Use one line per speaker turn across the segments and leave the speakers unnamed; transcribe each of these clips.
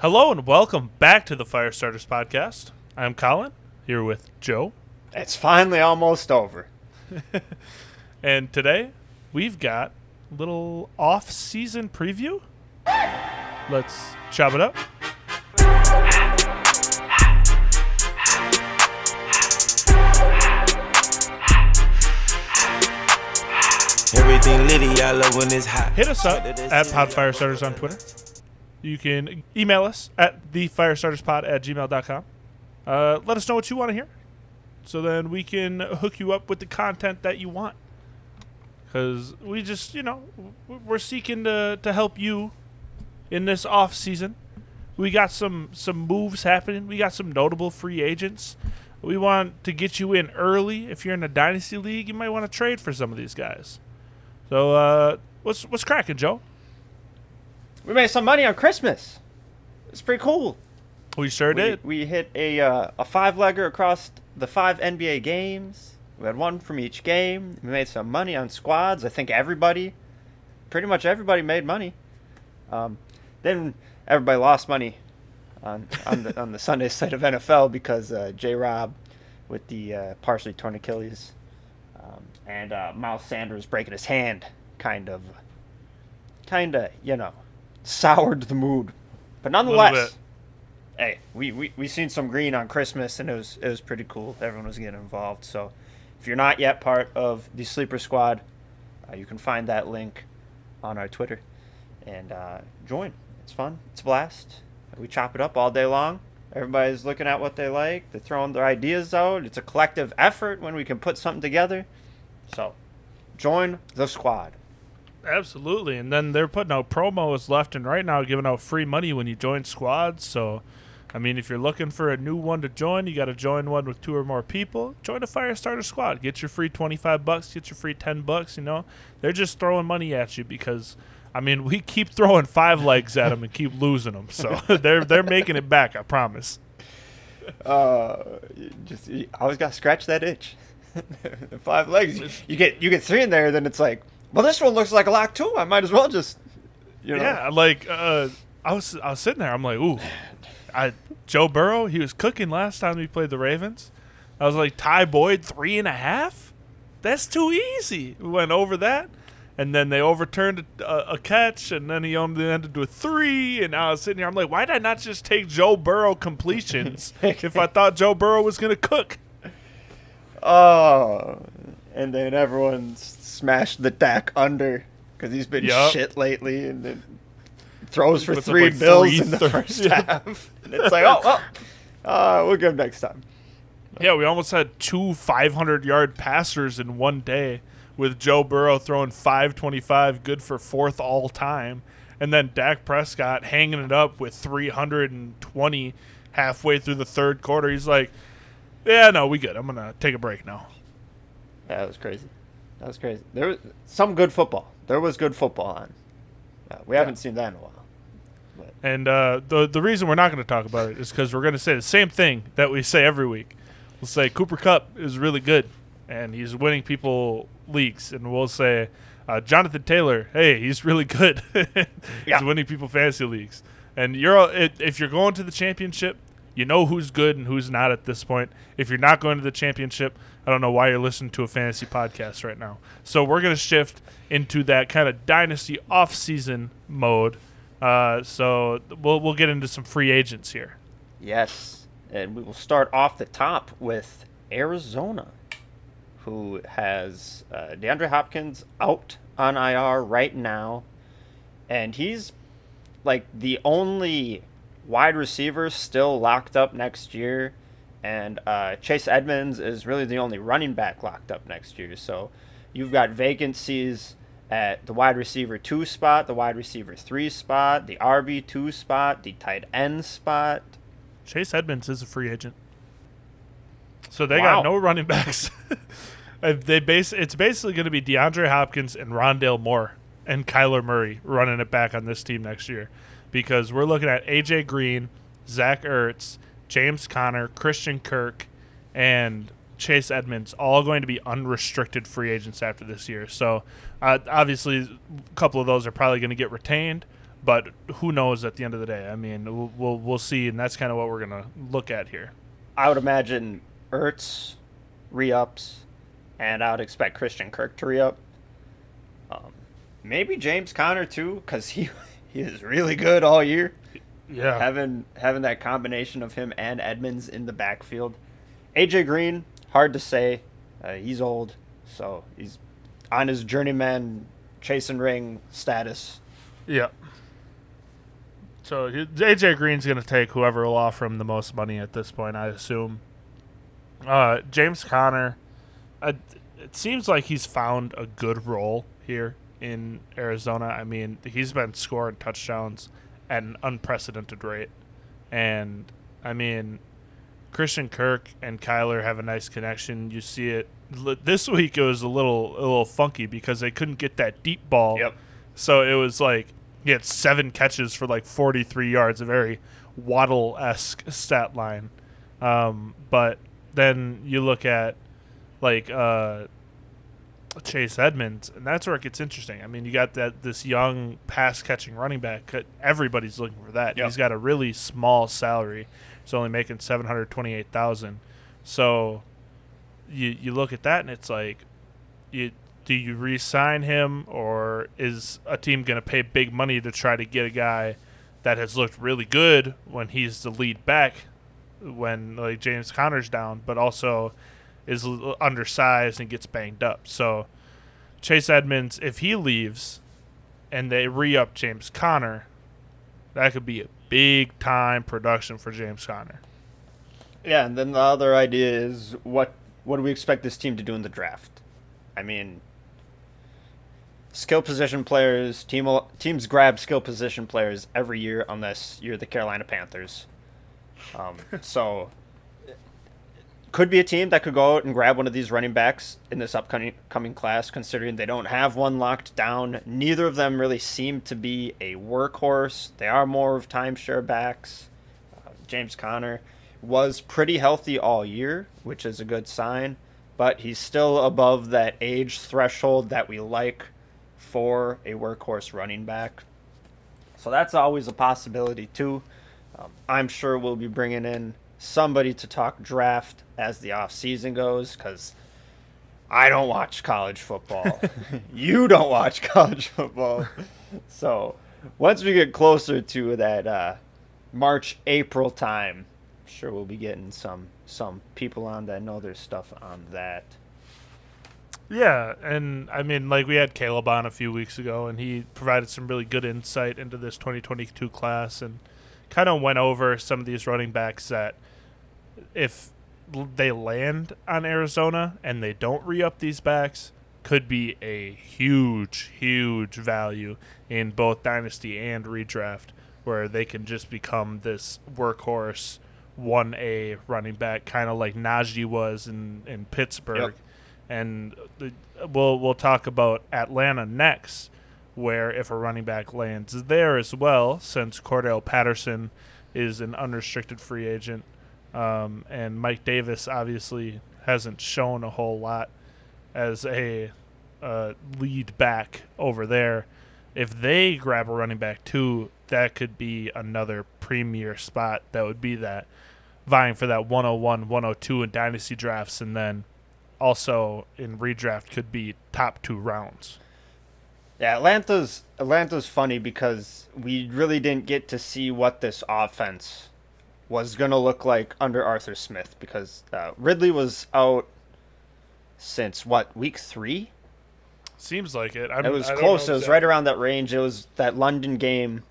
Hello and welcome back to the Firestarters podcast. I'm Collin here with Joe,
It's finally almost over.
and today we've got a little off-season preview. Let's chop it up.
Everything litty, I love when it's hot.
Hit us up at Pod Firestarters on Twitter. You can email us at thefirestarterspod at gmail.com. Uh, let us know what you want to hear so then we can hook you up with the content that you want. Because we just, you know, we're seeking to, to help you in this off season. We got some, some moves happening. We got some notable free agents. We want to get you in early. If you're in a dynasty league, you might want to trade for some of these guys. So, uh, what's what's cracking, Joe?
We made some money on Christmas. It's pretty cool.
We sure
We,
did.
we hit a uh, a five legger across the five NBA games. We had one from each game. We made some money on squads. I think everybody, pretty much everybody, made money. Um, then everybody lost money on on the on the Sunday side of NFL because uh, J. Rob with the uh, partially torn Achilles, um, and uh, Miles Sanders breaking his hand, kind of, kind of, you know, soured the mood. But nonetheless, hey, we, we we seen some green on Christmas, and it was it was pretty cool. Everyone was getting involved. So, if you're not yet part of the Sleeper Squad, uh, you can find that link on our Twitter and uh, join. It's fun. It's a blast. We chop it up all day long. Everybody's looking at what they like. They're throwing their ideas out. It's a collective effort when we can put something together. So, join the squad.
Absolutely. And then they're putting out promos left and right now, giving out free money when you join squads. So, I mean, if you're looking for a new one to join, you got to join one with two or more people. Join a Firestarter squad. Get your free 25 bucks, get your free 10 bucks, you know. They're just throwing money at you because I mean, we keep throwing five legs at them and keep losing them. So, they're they're making it back, I promise.
Uh, just you always got to scratch that itch. Five legs. You get you get three in there, then it's like, well, this one looks like a lock too. I might as well just, you know.
Yeah, like uh, I was I was sitting there. I'm like, ooh, I Joe Burrow. He was cooking last time we played the Ravens. I was like, Ty Boyd three and a half. That's too easy. We went over that, and then they overturned a, a catch, and then he only ended with three. And I was sitting here. I'm like, why did I not just take Joe Burrow completions if I thought Joe Burrow was gonna cook?
Oh, and then everyone s- smashed the Dak under because he's been
Yup.
shit lately, and then throws for
Puts up,
three
like,
bills
three
in the first
Yeah.
half. And it's like, oh, well, uh, we'll give him next time.
Yeah, we almost had two 500 yard passers in one day with Joe Burrow throwing 525, good for fourth all time. And then Dak Prescott hanging it up with 320 halfway through the third quarter. He's like, yeah, no, we good. I'm going to take a break now.
Yeah, that was crazy. That was crazy. There was some good football. There was good football on. Uh, we haven't seen that in a while. But
And uh, the, the reason we're not going to talk about it is because we're going to say the same thing that we say every week. We'll say Cooper Kupp is really good, and he's winning people leagues. And we'll say uh, Jonathan Taylor, hey, he's really good. he's
Yeah.
winning people fantasy leagues. And you're if you're going to the championship, you know who's good and who's not at this point. If you're not going to the championship, I don't know why you're listening to a fantasy podcast right now. So we're going to shift into that kind of dynasty off-season mode. Uh, so we'll we'll get into some free agents here.
yes, and we will start off the top with Arizona, who has uh, DeAndre Hopkins out on IR right now, and he's like the only wide receivers still locked up next year, and uh, Chase Edmonds is really the only running back locked up next year. So you've got vacancies at the wide receiver two spot, the wide receiver three spot, the RB two spot, the tight end spot.
Chase Edmonds is a free agent. So they
Wow.
got no running backs. Uh, they base it's basically going to be DeAndre Hopkins and Rondale Moore and Kyler Murray running it back on this team next year, because we're looking at AJ Green, Zach Ertz, James Conner, Christian Kirk, and Chase Edmonds all going to be unrestricted free agents after this year. So uh, obviously, a couple of those are probably going to get retained, but who knows at the end of the day? I mean, we'll we'll, we'll see, and that's kind of what we're gonna look at here.
I would imagine Ertz re-ups, and I would expect Christian Kirk to re-up. Um, maybe James Conner too, because he he is really good all year.
Yeah,
Having having that combination of him and Edmonds in the backfield. AJ Green, hard to say. Uh, he's old, so he's on his journeyman chase and ring status.
yeah. So AJ Green's gonna take whoever will offer him the most money at this point, I assume. Uh, James Conner, uh, it seems like he's found a good role here in Arizona. I mean, he's been scoring touchdowns at an unprecedented rate, and I mean, Christian Kirk and Kyler have a nice connection. You see it this week. It was a little a little funky because they couldn't get that deep ball.
Yep.
So it was like he had seven catches for like 43 yards, a very Waddle esque stat line. Um, but then you look at like uh, Chase Edmonds, and that's where it gets interesting. I mean, you got that this young pass catching running back. Uh, everybody's looking for that.
Yep.
He's got a really small salary. He's only making seven hundred twenty eight thousand. So you you look at that and it's like you do you re-sign him or is a team going to pay big money to try to get a guy that has looked really good when he's the lead back when like James Conner's down but also is undersized and gets banged up. So Chase Edmonds if he leaves and they re-up James Conner that could be a big time production for James Conner.
Yeah, and then the other idea is what what do we expect this team to do in the draft? I mean, skill position players, team teams grab skill position players every year unless you're the Carolina Panthers. Um, so could be a team that could go out and grab one of these running backs in this upcoming coming class, considering they don't have one locked down. Neither of them really seem to be a workhorse. They are more of timeshare backs. Uh, James Conner was pretty healthy all year, which is a good sign, but he's still above that age threshold that we like for a workhorse running back. So that's always a possibility too. Um, I'm sure we'll be bringing in somebody to talk draft as the off season goes because I don't watch college football. you don't watch college football. So once we get closer to that uh, March April time, I'm sure we'll be getting some some people on that know their stuff on that.
Yeah, and I mean, like we had Caleb on a few weeks ago, and he provided some really good insight into this 2022 class, and kind of went over some of these running backs that, if they land on Arizona and they don't re-up these backs, could be a huge, huge value in both dynasty and redraft, where they can just become this workhorse, one A running back, kind of like Najee was in in Pittsburgh
Yep.
and the, we'll we'll talk about Atlanta next, where if a running back lands there as well, since Cordarrelle Patterson is an unrestricted free agent, um, and Mike Davis obviously hasn't shown a whole lot as a uh, lead back over there. If they grab a running back too, that could be another premier spot. That would be that vying for that 101, 102 in dynasty drafts, and then also in redraft could be top two rounds.
Yeah, Atlanta's Atlanta's funny because we really didn't get to see what this offense was gonna look like under Arthur Smith because uh, Ridley was out since what week three?
Seems like it. I'm,
It was close. It was right around that range. It was that London game.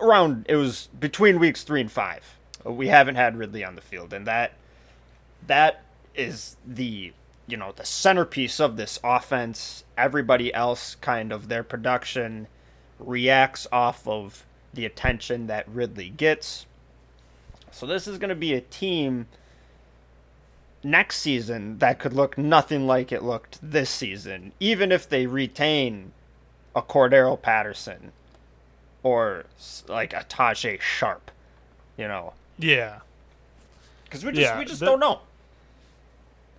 Around it was between weeks three and five. We haven't had Ridley on the field, and that that is the you know the centerpiece of this offense. Everybody else, kind of their production, reacts off of the attention that Ridley gets. So this is going to be a team next season that could look nothing like it looked this season, even if they retain a Cordarrelle Patterson or like a Tajae Sharpe, you know,
Yeah,
because we just
Yeah,
we just
the-
don't know.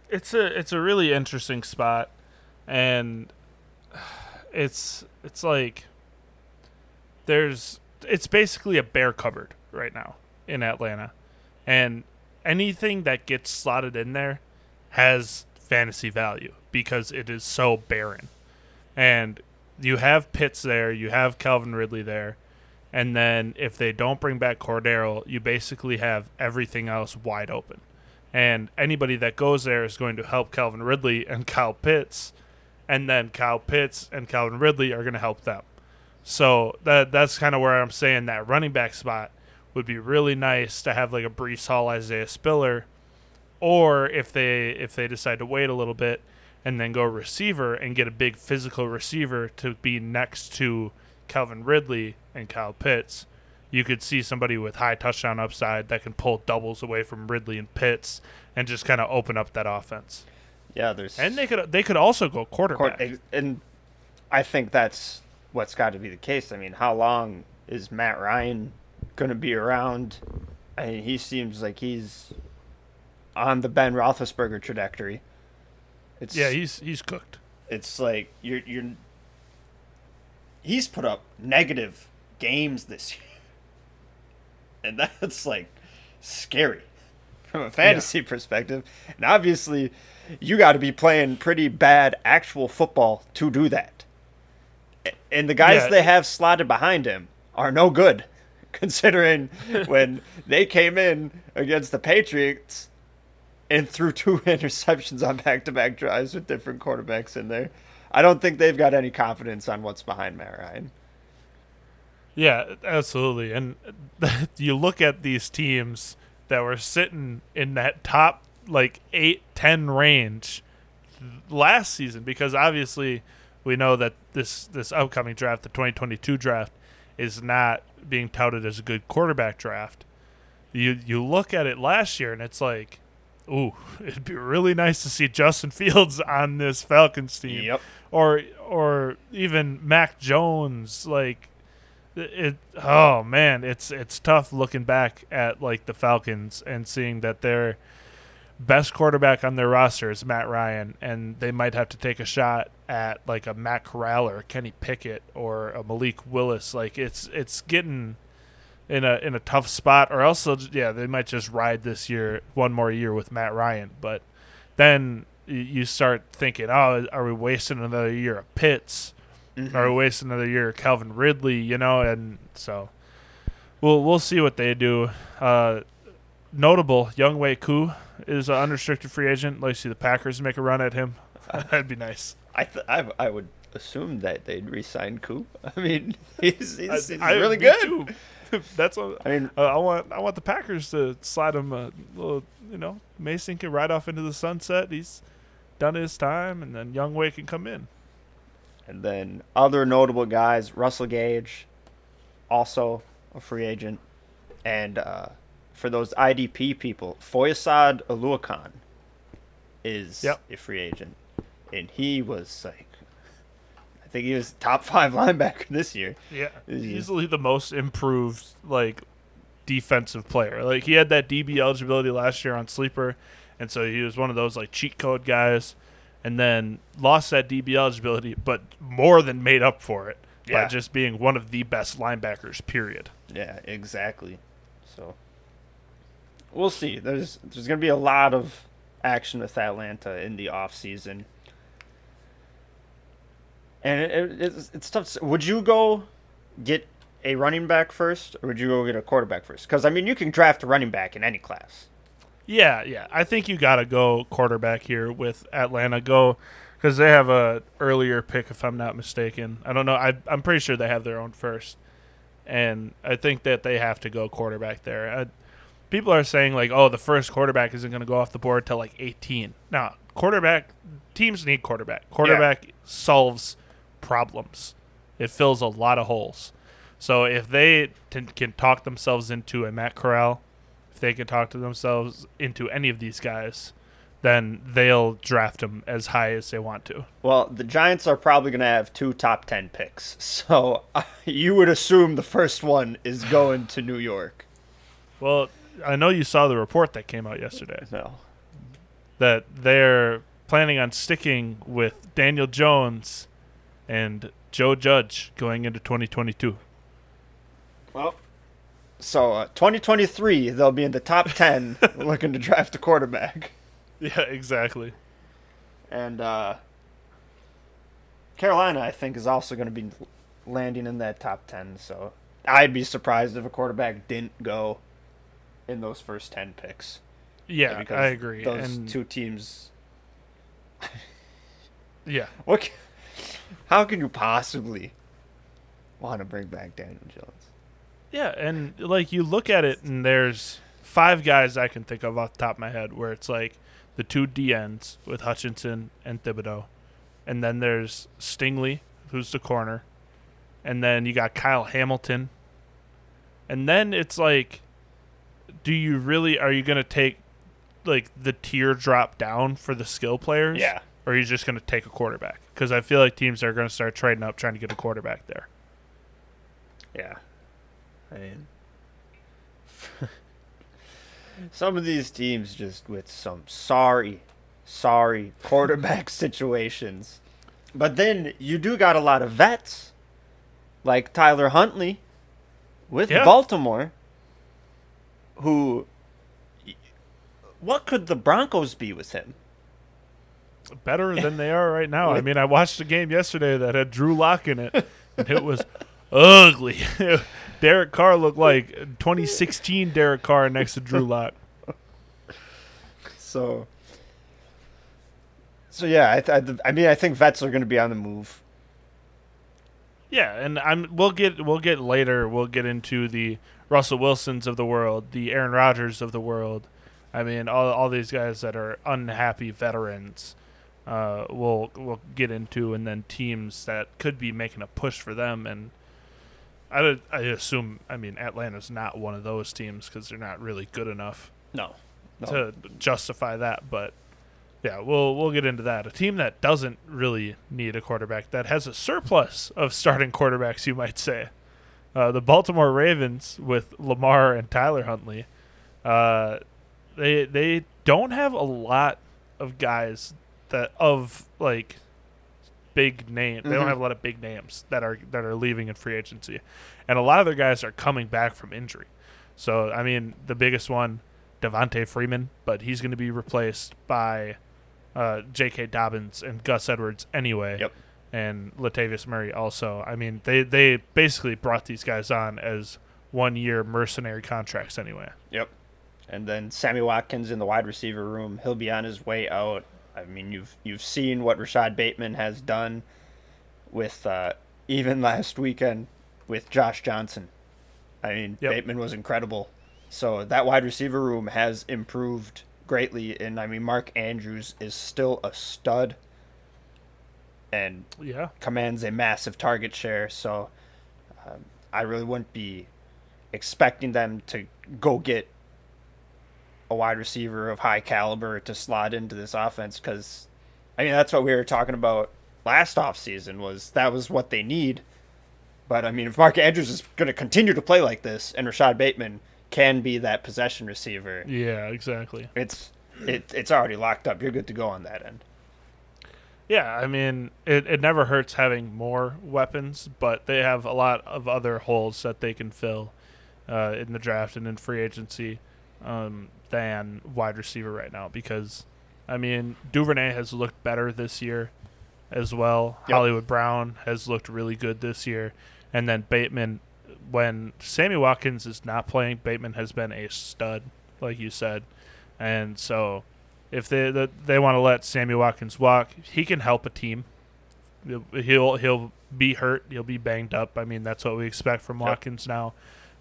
it's a it's a really interesting spot, and it's it's like there's it's basically a bare cupboard right now in Atlanta, and anything that gets slotted in there has fantasy value because it is so barren. And you have Pitts there, you have Calvin Ridley there, and then if they don't bring back Cordarrelle, you basically have everything else wide open. And anybody that goes there is going to help Calvin Ridley and Kyle Pitts, and then Kyle Pitts and Calvin Ridley are going to help them. So that that's kind of where I'm saying that running back spot would be really nice to have like a Breece Hall, Isaiah Spiller, or if they if they decide to wait a little bit and then go receiver and get a big physical receiver to be next to Calvin Ridley and Kyle Pitts, you could see somebody with high touchdown upside that can pull doubles away from Ridley and Pitts and just kind of open up that offense.
Yeah, there's
And they could they could also go quarterback.
And I think that's what's got to be the case. I mean, how long is Matt Ryan going to be around? I mean, he seems like he's on the Ben Roethlisberger trajectory. It's
yeah, he's he's cooked.
it's like you're you're he's put up negative games this year, and that's like scary from a fantasy perspective. And obviously, you got to be playing pretty bad actual football to do that. And the guys
Yeah.
they have slotted behind him are no good, considering when they came in against the Patriots and threw two interceptions on back-to-back drives with different quarterbacks in there. I don't think they've got any confidence on what's behind Matt Ryan.
Yeah, absolutely. And you look at these teams that were sitting in that top like 8 10 range last season because obviously we know that this this upcoming draft, the 2022 draft is not being touted as a good quarterback draft. You you look at it last year and it's like ooh, it'd be really nice to see Justin Fields on this Falcons team
Yep.
or or even Mac Jones like it oh man it's it's tough looking back at like the Falcons and seeing that their best quarterback on their roster is Matt Ryan and they might have to take a shot at like a Matt Corral or Kenny Pickett or a Malik Willis. Like it's it's getting in a in a tough spot or else yeah they might just ride this year one more year with Matt Ryan. But then you start thinking oh are we wasting another year of Pitts? Are we wasting another year of Calvin Ridley? You know and so we'll we'll see what they do. Uh notable Younghoe Koo is an unrestricted free agent Let's see the Packers make a run at him that'd be nice
I, th- I I would assume that they'd re-sign Coop. I mean, he's, he's, he's
I-
really
me
good.
That's what
I mean,
Uh, I want I want the Packers to slide him a little, you know, Mason can ride off into the sunset. He's done his time, and then Younghoe can come in.
and then other notable guys: Russell Gage, also a free agent, and uh, for those IDP people, Foyesade Oluokun is
Yep.
a free agent, and he was like, I think he was top five linebacker this year.
Yeah, easily the most improved like defensive player. Like he had that DB eligibility last year on sleeper, and so he was one of those like cheat code guys, and then lost that DB eligibility, but more than made up for it
Yeah.
by just being one of the best linebackers. Period.
Yeah, exactly. So we'll see. There's there's gonna be a lot of action with Atlanta in the off season, and it, it, it's, it's tough. Would you go get a running back first, or would you go get a quarterback first? Because I mean, you can draft a running back in any class.
Yeah, yeah. I think you got to go quarterback here with Atlanta. Go because they have a earlier pick, if I'm not mistaken. I don't know. I, I'm pretty sure they have their own first, and I think that they have to go quarterback there. I, people are saying like, oh, the first quarterback isn't going to go off the board till like 18. Now, quarterback teams need quarterback. Quarterback solves problems. It fills a lot of holes. So if they t- can talk themselves into a Matt Corral, if they can talk to themselves into any of these guys, then they'll draft them as high as they want to.
Well, the Giants are probably going to have two top 10 picks. So uh, you would assume the first one is going to New York.
Well, I know you saw the report that came out yesterday
No.
that they're planning on sticking with Daniel Jones and Joe Judge going into 2022.
Well, so uh, 2023 they'll be in the top 10 looking to draft a quarterback.
Yeah, exactly.
And uh, Carolina, I think, is also going to be landing in that top 10. So I'd be surprised if a quarterback didn't go in those first 10 picks.
Yeah,
because
I agree.
Those
and
two teams.
yeah,
What? ca- How can you possibly want to bring back Daniel Jones?
yeah, and like you look at it, and there's five guys I can think of off the top of my head where it's like the two DNs with Hutchinson and Thibodeaux, and then there's Stingley, who's the corner, and then you got Kyle Hamilton, and then it's like, do you really are you gonna take like the tier drop down for the skill players?
Yeah.
or are you just going to take a quarterback? Because I feel like teams are going to start trading up trying to get a quarterback there.
Yeah. I mean, some of these teams just with some sorry, sorry quarterback situations. But then you do got a lot of vets, like Tyler Huntley with
Yeah.
Baltimore, who. What could the Broncos be with him?
Better than they are right now. I mean, I watched a game yesterday that had Drew Lock in it, and it was ugly. Derek Carr looked like 2016 Derek Carr next to Drew Lock.
So, so yeah, I, th- I mean, I think vets are going to be on the move.
Yeah, and I'm we'll get we'll get later. We'll get into the Russell Wilsons of the world, the Aaron Rodgers of the world. I mean, all all these guys that are unhappy veterans. Uh, we'll we'll get into, and then teams that could be making a push for them. And I I assume I mean Atlanta's not one of those teams because they're not really good enough
No, no.
to justify that. But yeah, we'll we'll get into that. A team that doesn't really need a quarterback that has a surplus of starting quarterbacks, you might say. Uh, the Baltimore Ravens with Lamar and Tyler Huntley. Uh, they they don't have a lot of guys that of like big name. They don't
Mhm.
have a lot of big names that are that are leaving in free agency, and a lot of their guys are coming back from injury. So I mean, the biggest one, Devonta Freeman, but he's going to be replaced by uh, J.K. Dobbins and Gus Edwards anyway.
Yep.
And Latavius Murray also. I mean, they they basically brought these guys on as one year mercenary contracts anyway.
Yep. And then Sammy Watkins in the wide receiver room, he'll be on his way out. I mean, you've you've seen what Rashod Bateman has done with uh, even last weekend with Josh Johnson. I mean,
Yep.
Bateman was incredible. So that wide receiver room has improved greatly, and I mean, Mark Andrews is still a stud, and
Yeah.
commands a massive target share. So um, I really wouldn't be expecting them to go get a wide receiver of high caliber to slot into this offense because I mean that's what we were talking about last offseason was that was what they need. But I mean if Mark Andrews is going to continue to play like this and Rashod Bateman can be that possession receiver,
Yeah, exactly.
it's it, it's already locked up. You're good to go on that end.
Yeah, I mean, it, it never hurts having more weapons, but they have a lot of other holes that they can fill uh, in the draft and in free agency um, than wide receiver right now. Because, I mean, Duvernay has looked better this year as well.
Yep.
Hollywood Brown has looked really good this year. And then Bateman, when Sammy Watkins is not playing, Bateman has been a stud, like you said. And so if they the, they want to let Sammy Watkins walk, he can help a team. He'll he'll be hurt, he'll be banged up. I mean, that's what we expect from
Yep.
Watkins now.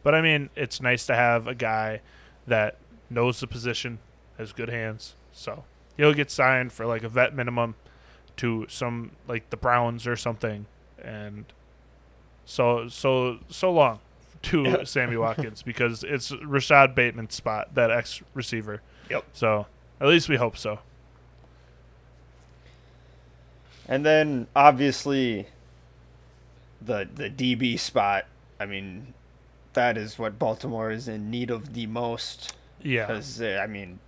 But I mean, it's nice to have a guy that knows the position, has good hands. So he'll get signed for like a vet minimum to some like the Browns or something, and so so so long to Sammy Watkins because it's Rashod Bateman's spot, that ex receiver.
Yep.
So at least we hope so.
And then obviously the the DB spot. I mean, that is what Baltimore is in need of the most.
Yeah.
Because uh, I mean,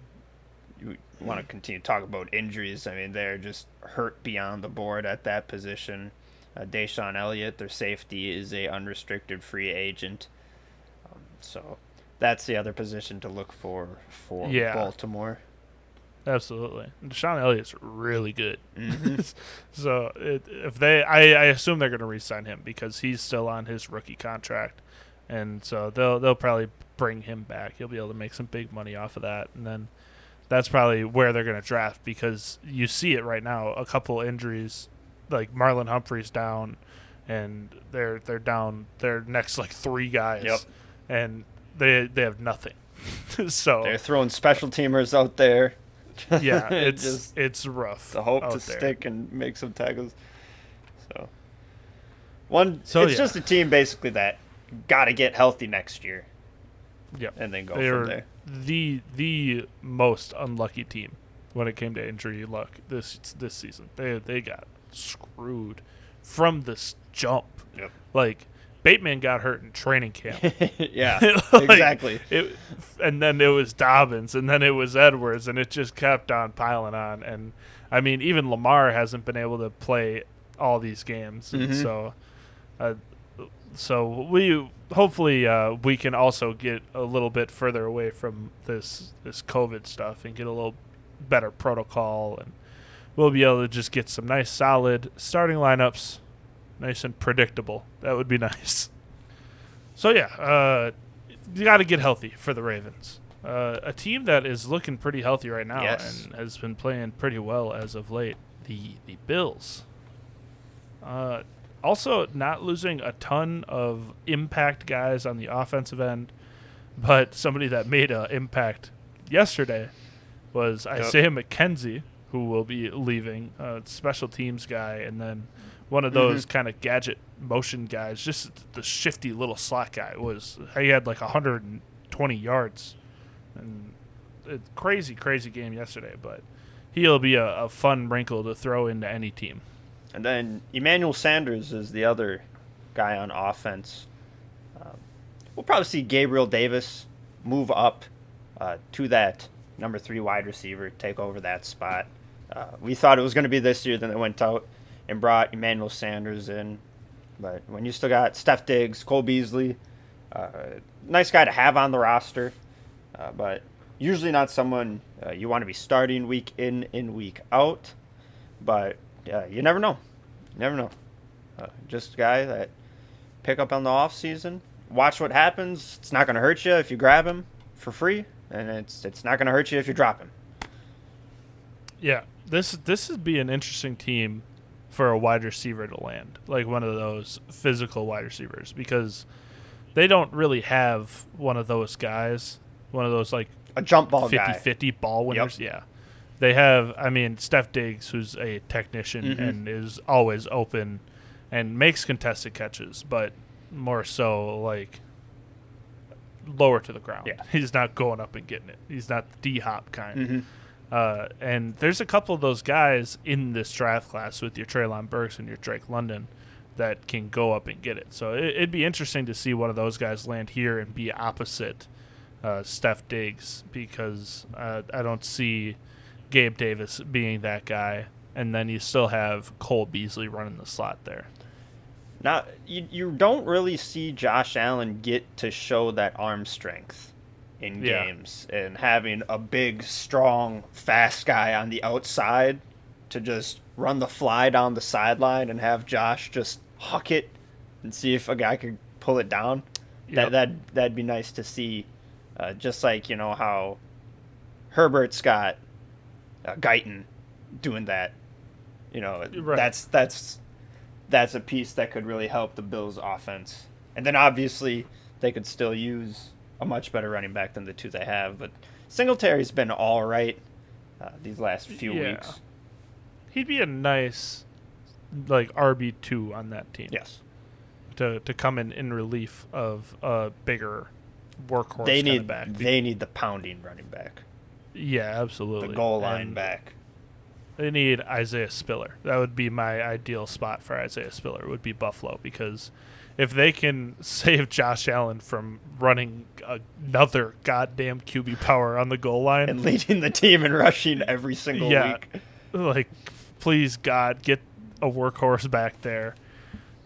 you want to continue to talk about injuries. I mean, they're just hurt beyond the board at that position. Uh, DeShon Elliott, their safety, is a unrestricted free agent. Um, so that's the other position to look for for
Yeah.
Baltimore.
Absolutely. DeShon Elliott's really good.
Mm-hmm.
so it, if they, I, I assume they're going to re-sign him because he's still on his rookie contract, and so they'll they'll probably bring him back. He'll be able to make some big money off of that, and then that's probably where they're going to draft because you see it right now. A couple injuries, like Marlon Humphrey's down, and they're they're down their next like three guys,
Yep.
and they they have nothing. so
They're throwing special teamers out there.
yeah, it's
just
it's rough.
the hope to
there.
stick and make some tackles. So one,
So,
it's
yeah.
just a team basically that got to get healthy next year
Yep.
and then go
They're
from there.
the the most unlucky team when it came to injury luck this this season. They they got screwed from this jump.
Yep.
Like Bateman got hurt in training camp.
yeah,
Like,
exactly.
It, and then it was Dobbins, and then it was Edwards, and it just kept on piling on. And I mean, even Lamar hasn't been able to play all these games, and
Mhm.
so, uh, so we hopefully uh, we can also get a little bit further away from this this COVID stuff and get a little better protocol, and we'll be able to just get some nice solid starting lineups, nice and predictable. That would be nice. So yeah, uh, you got to get healthy for the Ravens. Uh, a team that is looking pretty healthy right now
Yes.
and has been playing pretty well as of late. The the Bills. Uh, also, not losing a ton of impact guys on the offensive end, but somebody that made an impact yesterday was Isaiah McKenzie, who will be leaving, uh, special teams guy, and then one of those kind of gadget motion guys, just the shifty little slot guy was. He had like 120 yards, and a crazy, crazy game yesterday. But he'll be a, a fun wrinkle to throw into any team.
And then Emmanuel Sanders is the other guy on offense. Um, we'll probably see Gabriel Davis move up uh, to that number three wide receiver, take over that spot. Uh, we thought it was going to be this year, then they went out and brought Emmanuel Sanders in. But when you still got Steph Diggs, Cole Beasley, uh, nice guy to have on the roster, uh, but usually not someone uh, you want to be starting week in and week out. But you never know. You never know. Uh, just a guy that pick up on the off season, watch what happens. It's not going to hurt you if you grab him for free, and it's it's not going to hurt you if you drop him.
Yeah, this this would be an interesting team for a wide receiver to land, like one of those physical wide receivers, because they don't really have one of those guys, one of those like
A jump ball
50
guy.
50 ball winners. Yeah. They have, I mean, Steph Diggs, who's a technician
Mhm.
and is always open and makes contested catches, but more so like lower to the ground.
Yeah.
He's not going up and getting it. He's not the D hop kind.
hmm
Uh, and there's a couple of those guys in this draft class with your Treylon Burks and your Drake London that can go up and get it. So it, it'd be interesting to see one of those guys land here and be opposite uh, Steph Diggs because uh, I don't see Gabe Davis being that guy. And then you still have Cole Beasley running the slot there.
Now you you don't really see Josh Allen get to show that arm strength in
Yeah.
games and having a big, strong, fast guy on the outside to just run the fly down the sideline and have Josh just huck it and see if a guy could pull it down.
Yep.
That that that'd be nice to see. Uh, just like you know how Herbert's got uh, Guyton doing that. You know,
Right.
that's that's that's a piece that could really help the Bills' offense. And then obviously they could still use a much better running back than the two they have. But Singletary's been all right uh, these last few
Yeah.
weeks.
He'd be a nice, like, RB2 on that team.
Yes,
to, to come in in relief of a bigger workhorse
they need
back.
they need the pounding running back,
yeah, absolutely.
the goal line
And
back.
They need Isaiah Spiller. That would be my ideal spot for Isaiah Spiller. Would be Buffalo because if they can save Josh Allen from running another goddamn QB power on the goal line,
And leading the team and rushing every single
Yeah.
week.
like please God get a workhorse back there.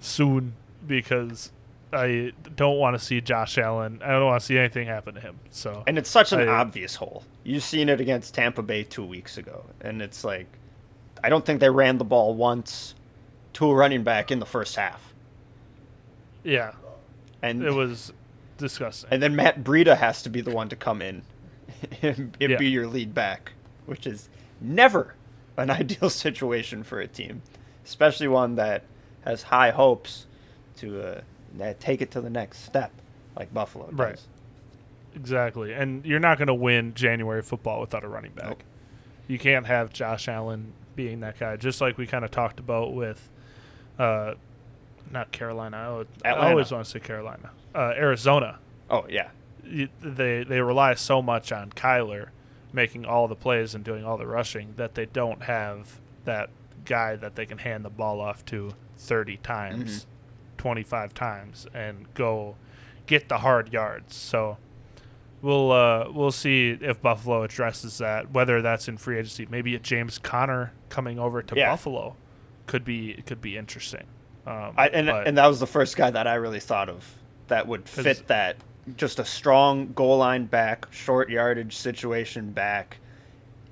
soon because I don't want to see Josh Allen. I don't want to see anything happen to him. So
And it's such an
I-
obvious hole. You've seen it against Tampa Bay two weeks ago, and it's like, I don't think they ran the ball once to a running back in the first half,
yeah,
and
it was disgusting.
and then Matt Breida has to be the one to come in and, and
Yeah.
be your lead back, which is never an ideal situation for a team, especially one that has high hopes to uh, take it to the next step, like Buffalo does.
Right. Exactly. And you're not going to win January football without a running back.
Nope.
You can't have Josh Allen being that guy, just like we kind of talked about with, uh, not Carolina. I I always want to say Carolina. Uh, Arizona.
Oh yeah,
they they rely so much on Kyler making all the plays and doing all the rushing that they don't have that guy that they can hand the ball off to 30 times, 25 times, and go get the hard yards. So we'll uh, we'll see if Buffalo addresses that. Whether that's in free agency, maybe a James Conner coming over to
Yeah.
Buffalo could be could be interesting. Um,
I, and
but-
and that was the first guy that I really thought of that would fit that. Just a strong goal line back, short yardage situation back,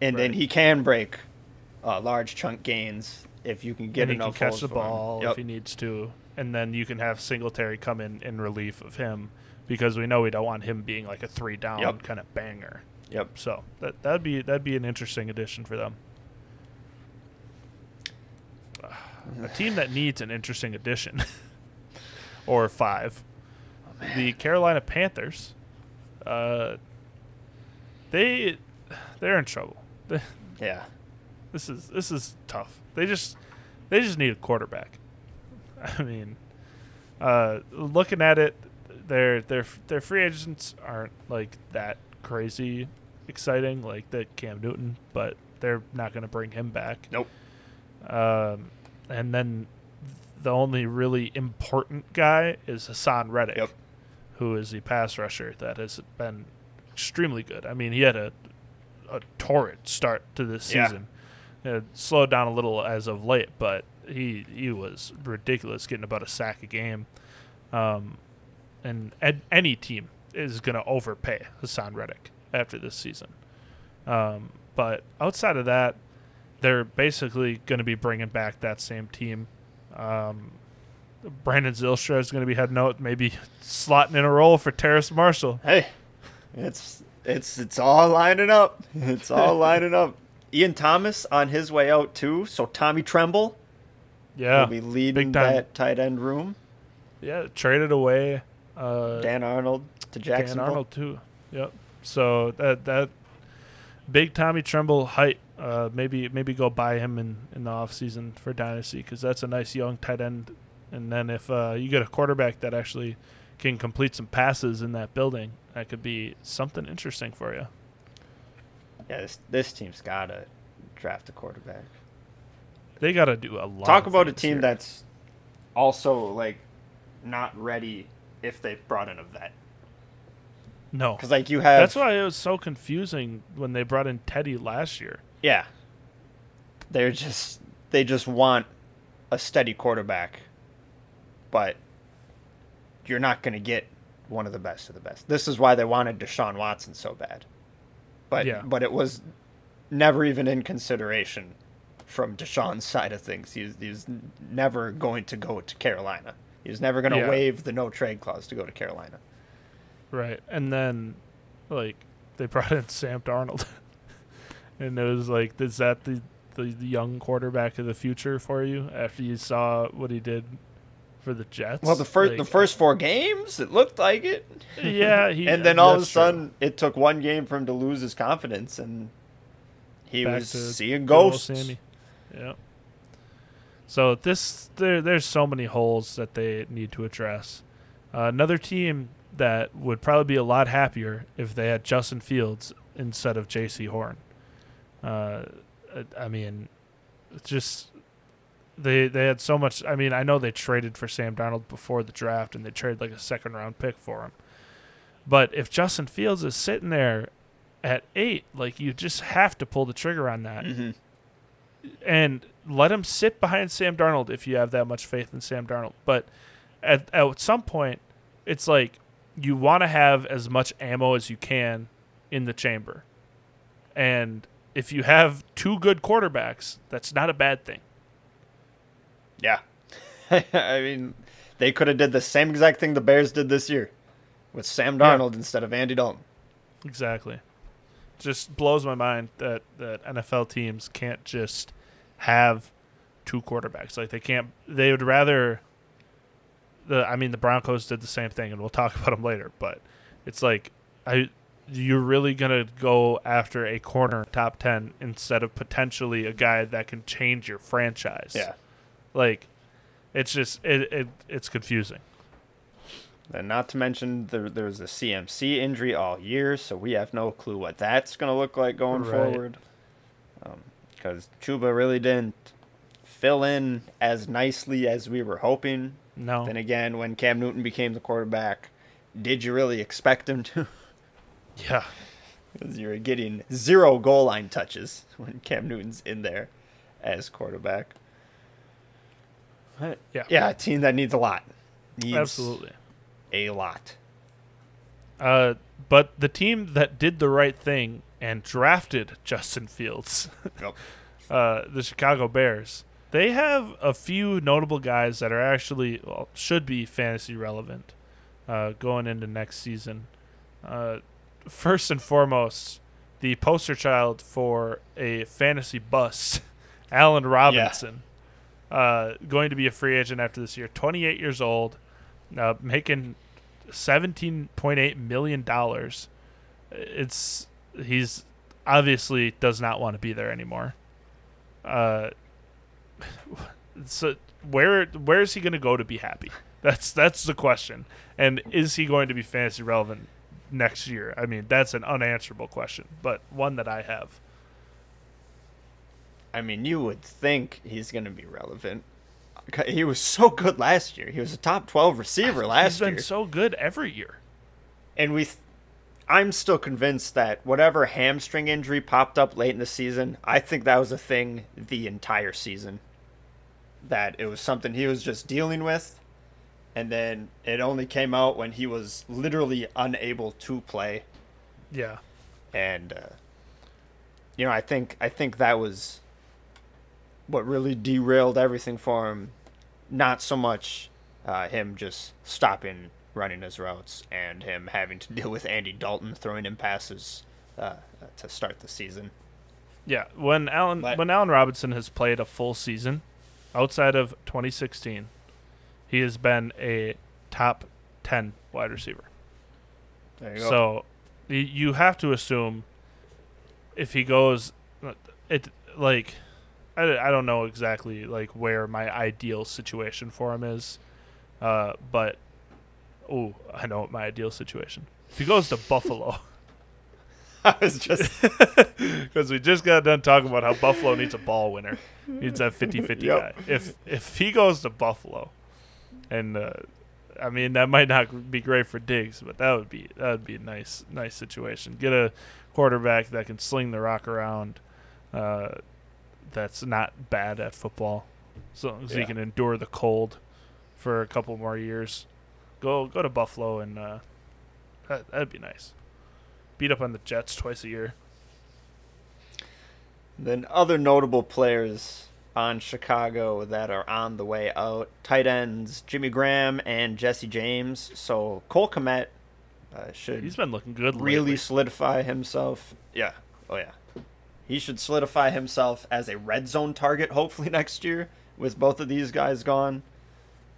and then he can break uh, large chunk gains if you can get
and he can
enough
catch the ball
Yep.
if he needs to, and then you can have Singletary come in in relief of him because we know we don't want him being like a three down
Yep.
kind of banger.
Yep.
So that that'd be that'd be an interesting addition for them. A team that needs an interesting addition, or five, the Carolina Panthers. Uh, they they're in trouble.
Yeah.
This is this is tough. They just they just need a quarterback. I mean, uh, looking at it, their their their free agents aren't like that crazy exciting like the Cam Newton, but they're not going to bring him back.
Nope.
Um, and then the only really important guy is Haason Reddick,
Yep.
who is the pass rusher that has been extremely good. I mean, he had a a torrid start to this
Yeah.
season. It slowed down a little as of late, but he he was ridiculous, getting about a sack a game. Um, and ed, any team is going to overpay Haason Reddick after this season. Um, but outside of that, they're basically going to be bringing back that same team. Um, Brandon Zylstra is going to be heading out, maybe slotting in a role for Terrace Marshall.
Hey, it's it's it's all lining up. It's all lining up. Ian Thomas on his way out too. So Tommy Tremble
Yeah,
will be leading that tight end room.
yeah, traded away. Uh,
Dan Arnold to
Dan
Jacksonville.
Arnold too. Yep. So that that big Tommy Tremble height. Uh, maybe maybe go buy him in in the off season for dynasty because that's a nice young tight end. And then if uh, you get a quarterback that actually can complete some passes in that building, that could be something interesting for you.
Yeah, this, this team's gotta draft a quarterback.
They got to do a lot.
Talk about a team
here.
that's also like not ready if they brought in a vet.
no.
Because like you have
That's why it was so confusing when they brought in Teddy last year.
Yeah. They're just they just want a steady quarterback. But you're not going to get one of the best of the best. This is why they wanted Deshaun Watson so bad. But
Yeah.
but it was never even in consideration from Deshaun's side of things. He was, he was never going to go to Carolina. He was never going to
Yeah.
waive the no trade clause to go to Carolina.
Right. And then, like, they brought in Sam Darnold. and it was like, is that the, the, young quarterback of the future for you after you saw what he did for the Jets?
Well, the first the first four games, it looked like it.
Yeah. He,
and then all of a
that's true.
sudden, it took one game for him to lose his confidence, and he
Back
was seeing ghosts.
Sammy. Yeah. So this there there's so many holes that they need to address. Uh, another team that would probably be a lot happier if they had Justin Fields instead of Jaycee Horn. Uh, I- mean, it's just they they had so much. I mean, I know they traded for Sam Darnold before the draft, and they traded like a second round pick for him. But if Justin Fields is sitting there at eight, like you just have to pull the trigger on that
Mhm.
and let him sit behind Sam Darnold if you have that much faith in Sam Darnold. But at at some point, it's like you want to have as much ammo as you can in the chamber, and if you have two good quarterbacks, that's not a bad thing.
Yeah. I mean, they could have did the same exact thing the Bears did this year with Sam Darnold instead of Andy Dalton.
Exactly. Just blows my mind that that NFL teams can't just have two quarterbacks. Like they can't. They would rather. The I mean the Broncos did the same thing, and we'll talk about them later. But it's like I you're really gonna go after a corner top ten instead of potentially a guy that can change your franchise.
Yeah.
Like it's just it, it it's confusing.
And not to mention there there was a CMC injury all year, so we have no clue what that's going to look like going
Right.
forward. Um, because Chuba really didn't fill in as nicely as we were hoping.
No.
Then again, when Cam Newton became the quarterback, did you really expect him to?
Yeah.
Because you're getting zero goal line touches when Cam Newton's in there as quarterback. But,
Yeah.
Yeah, a team that needs a lot. Needs
Absolutely.
A lot.
Uh, but the team that did the right thing and drafted Justin Fields,
Yep.
uh, the Chicago Bears, they have a few notable guys that are actually well, should be fantasy relevant uh, going into next season. Uh, first and foremost, the poster child for a fantasy bust, Allen Robinson, uh, going to be a free agent after this year. 28 years old, uh, making 17.8 million dollars. It's he's obviously does not want to be there anymore. Uh, so where where is he going to go to be happy? That's that's the question. And is he going to be fantasy relevant next year? I mean, that's an unanswerable question, but one that I have.
I mean, you would think he's going to be relevant. He was so good last year. He was a top 12 receiver last year.
He's been
year.
so good every year.
and we th- I'm still convinced that whatever hamstring injury popped up late in the season, I think that was a thing the entire season. That it was something he was just dealing with, and then it only came out when he was literally unable to play.
Yeah.
And uh, you know, I think I think that was what really derailed everything for him. Not so much uh, him just stopping running his routes and him having to deal with Andy Dalton throwing him passes uh, to start the season.
Yeah, when Allen
But-
when Allen Robinson has played a full season outside of 2016, he has been a top 10 wide receiver.
There you.
So you have to assume if he goes it like I, I don't know exactly like where my ideal situation for him is uh but oh I know what my ideal situation if he goes to Buffalo
I was just
because we just got done talking about how Buffalo needs a ball winner needs that 50-50
Yep.
guy if if he goes to Buffalo and uh I mean that might not be great for Diggs, but that would be that would be a nice nice situation. Get a quarterback that can sling the rock around, uh, that's not bad at football, so long as he can endure the cold for a couple more years. Go go to Buffalo and uh, that, that'd be nice. Beat up on the Jets twice a year.
then other notable players on Chicago that are on the way out. Tight ends Jimmy Graham and Jesse James. So Cole Kmet uh, should
He's been looking good
really
lately.
solidify himself. Yeah. Oh yeah. He should solidify himself as a red zone target hopefully next year with both of these guys gone.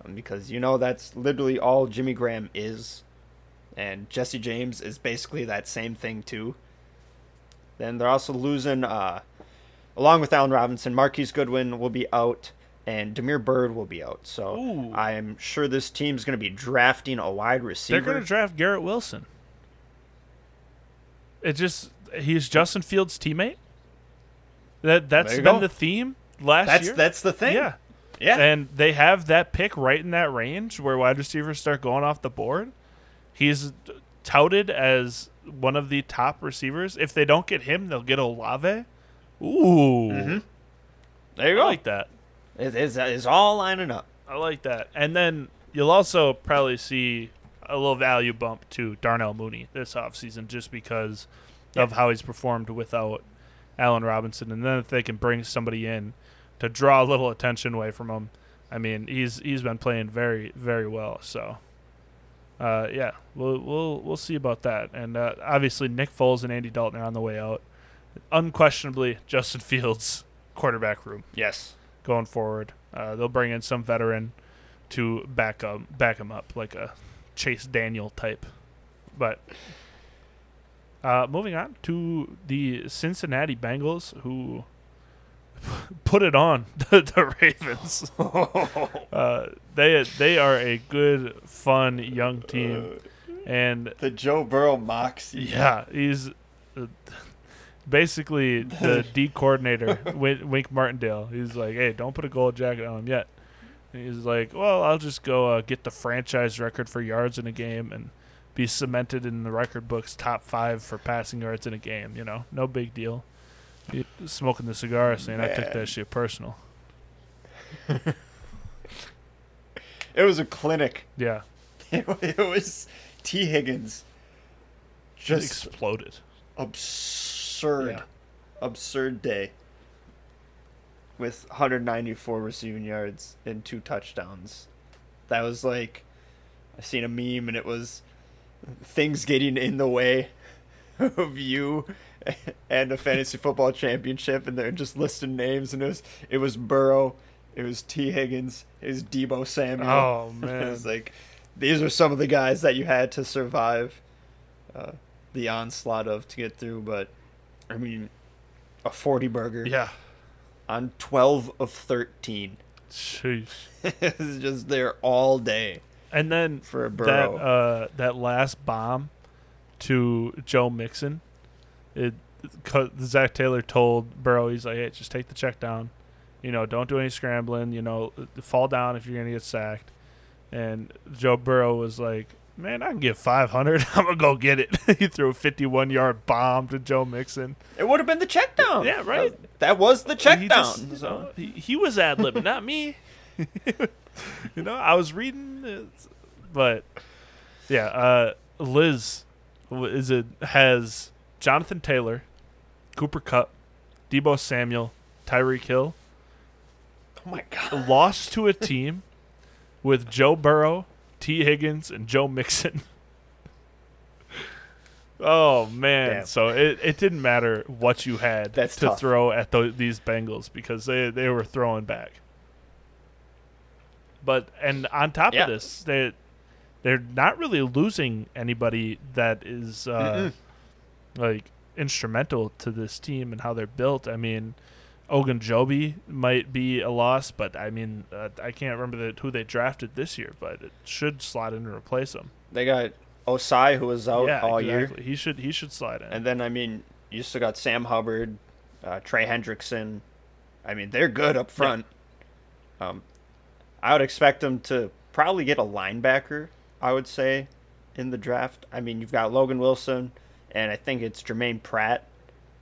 Um, because you know that's literally all Jimmy Graham is. And Jesse James is basically that same thing too. Then they're also losing uh along with Allen Robinson, Marquise Goodwin will be out and Damiere Byrd will be out. So
Ooh.
I am sure this team's going to be drafting a wide receiver.
They're going to draft Garrett Wilson. It just he's Justin Fields' teammate. That that's been
go.
the theme last
that's
year.
that's the thing.
yeah.
Yeah.
And they have that pick right in that range where wide receivers start going off the board. He's touted as one of the top receivers. If they don't get him, they'll get Olave. Ooh.
Mm-hmm. There you go.
I like that.
It is it's all lining up.
I like that. And then you'll also probably see a little value bump to Darnell Mooney this offseason just because of how he's performed without Allen Robinson. And then if they can bring somebody in to draw a little attention away from him, I mean, he's he's been playing very very well. So, uh, yeah, we'll we'll we'll see about that. And uh, obviously, Nick Foles and Andy Dalton are on the way out. Unquestionably, Justin Fields quarterback room
Yes.
going forward. Uh, they'll bring in some veteran to back up, back him up, like a Chase Daniel type. But uh, moving on to the Cincinnati Bengals, who put it on the, the Ravens. uh, they they are a good, fun young team, and
The Joe Burrow moxie.
yeah, he's uh, basically the D coordinator, Wink, Martindale. He's like, hey, don't put a gold jacket on him yet. And he's like, well, I'll just go uh, get the franchise record for yards in a game and be cemented in the record books top five for passing yards in a game. You know, no big deal. He- smoking the cigar, saying I took that shit personal.
It was a clinic.
Yeah,
It was Tee Higgins. Just
exploded.
absurd,
Yeah.
absurd day. With 194 receiving yards and two touchdowns. That was like, I seen a meme and it was things getting in the way of you and a fantasy football championship, and they're just listing names, and it was it was Burrow, it was Tee Higgins, it was Deebo Samuel.
Oh man, it
was like these are some of the guys that you had to survive uh, the onslaught of to get through. But I mean, a forty burger
yeah.
on twelve of thirteen.
Sheesh.
it's just there all day
And then
for a
that
Burrow.
uh, that last bomb to Joe Mixon, it 'cause Zac Taylor told Burrow, he's like, "Hey, just take the check down. You know, don't do any scrambling. You know, fall down if you're gonna get sacked." And Joe Burrow was like, "Man, I can get 500. I'm gonna go get it." he threw a 51 yard bomb to Joe Mixon.
it would have been the check down.
Yeah, right.
That, that was the check
He
down.
just-
so.
know, he, he was ad libbing, not me. you know, I was reading, it, but yeah, uh, Liz is it has Jonathan Taylor, Cooper Kupp, Deebo Samuel, Tyreek Hill
Oh my god.
lost to a team with Joe Burrow, Tee Higgins, and Joe Mixon. Oh man!
Damn.
So it, it didn't matter what you had
That's
to
tough.
throw at tho- these Bengals because they they were throwing back. But and on top
Yeah.
of this, they they're not really losing anybody that is uh, like instrumental to this team and how they're built. I mean, Ogunjobi might be a loss, but I mean, uh, I can't remember the, who they drafted this year, but it should slot in to replace him.
They got Ossai who was out
yeah,
all
exactly.
year,
He should he should slide in.
and then I mean you still got Sam Hubbard, uh, Trey Hendrickson. I mean they're good up front. Um, I would expect them to probably get a linebacker. I would say in the draft. I mean you've got Logan Wilson, and I think it's Germaine Pratt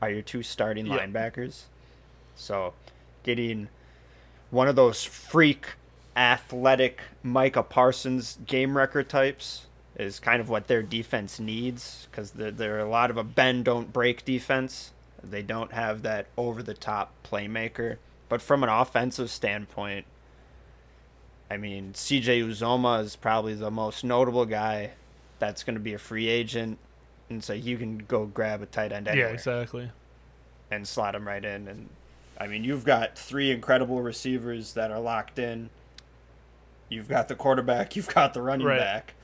are your two starting
Yeah.
linebackers. So getting one of those freak athletic Micah Parsons game record types is kind of what their defense needs because they're, they're a lot of a bend don't break defense. They don't have that over the top playmaker. But from an offensive standpoint, I mean, CJ Uzomah is probably the most notable guy that's going to be a free agent. And so you can go grab a tight end anywhere
yeah, exactly.
and slot him right in. And I mean, you've got three incredible receivers that are locked in. You've got the quarterback, you've got the running
Right.
back.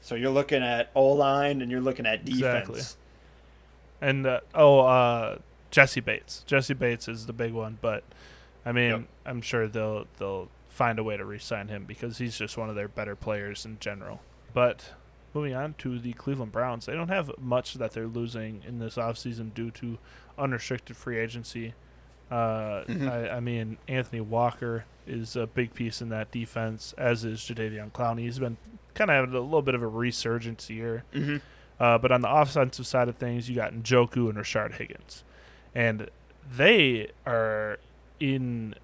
So you're looking at O line and you're looking at defense.
Exactly. And uh, oh, uh, Jessie Bates. Jessie Bates is the big one, but I mean,
Yep.
I'm sure they'll they'll find a way to re-sign him because he's just one of their better players in general. But moving on to the Cleveland Browns, they don't have much that they're losing in this offseason due to unrestricted free agency. Uh,
Mhm.
I, I mean, Anthony Walker is a big piece in that defense, as is Jadeveon Clowney. He's been kind of having a little bit of a resurgence year.
Mm-hmm.
Uh, but on the offensive side of things, you got Njoku and Rashard Higgins, and they are in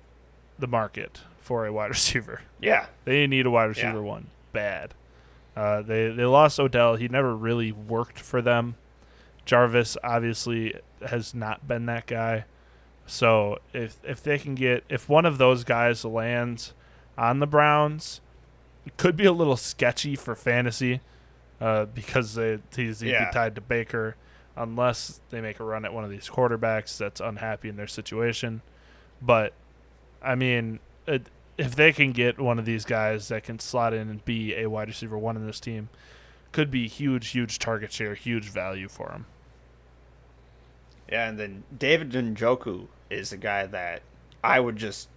the market for a wide receiver.
Yeah.
They need a wide receiver
Yeah.
one bad. Uh, they they lost Odell. He never really worked for them. Jarvis obviously has not been that guy. So if if they can get if one of those guys lands on the Browns, it could be a little sketchy for fantasy uh, because they, he's he'd
Yeah.
be tied to Baker unless they make a run at one of these quarterbacks that's unhappy in their situation. But I mean, it, if they can get one of these guys that can slot in and be a wide receiver one in this team, could be huge, huge target share, huge value for him.
Yeah, and then David Njoku is a guy that I would just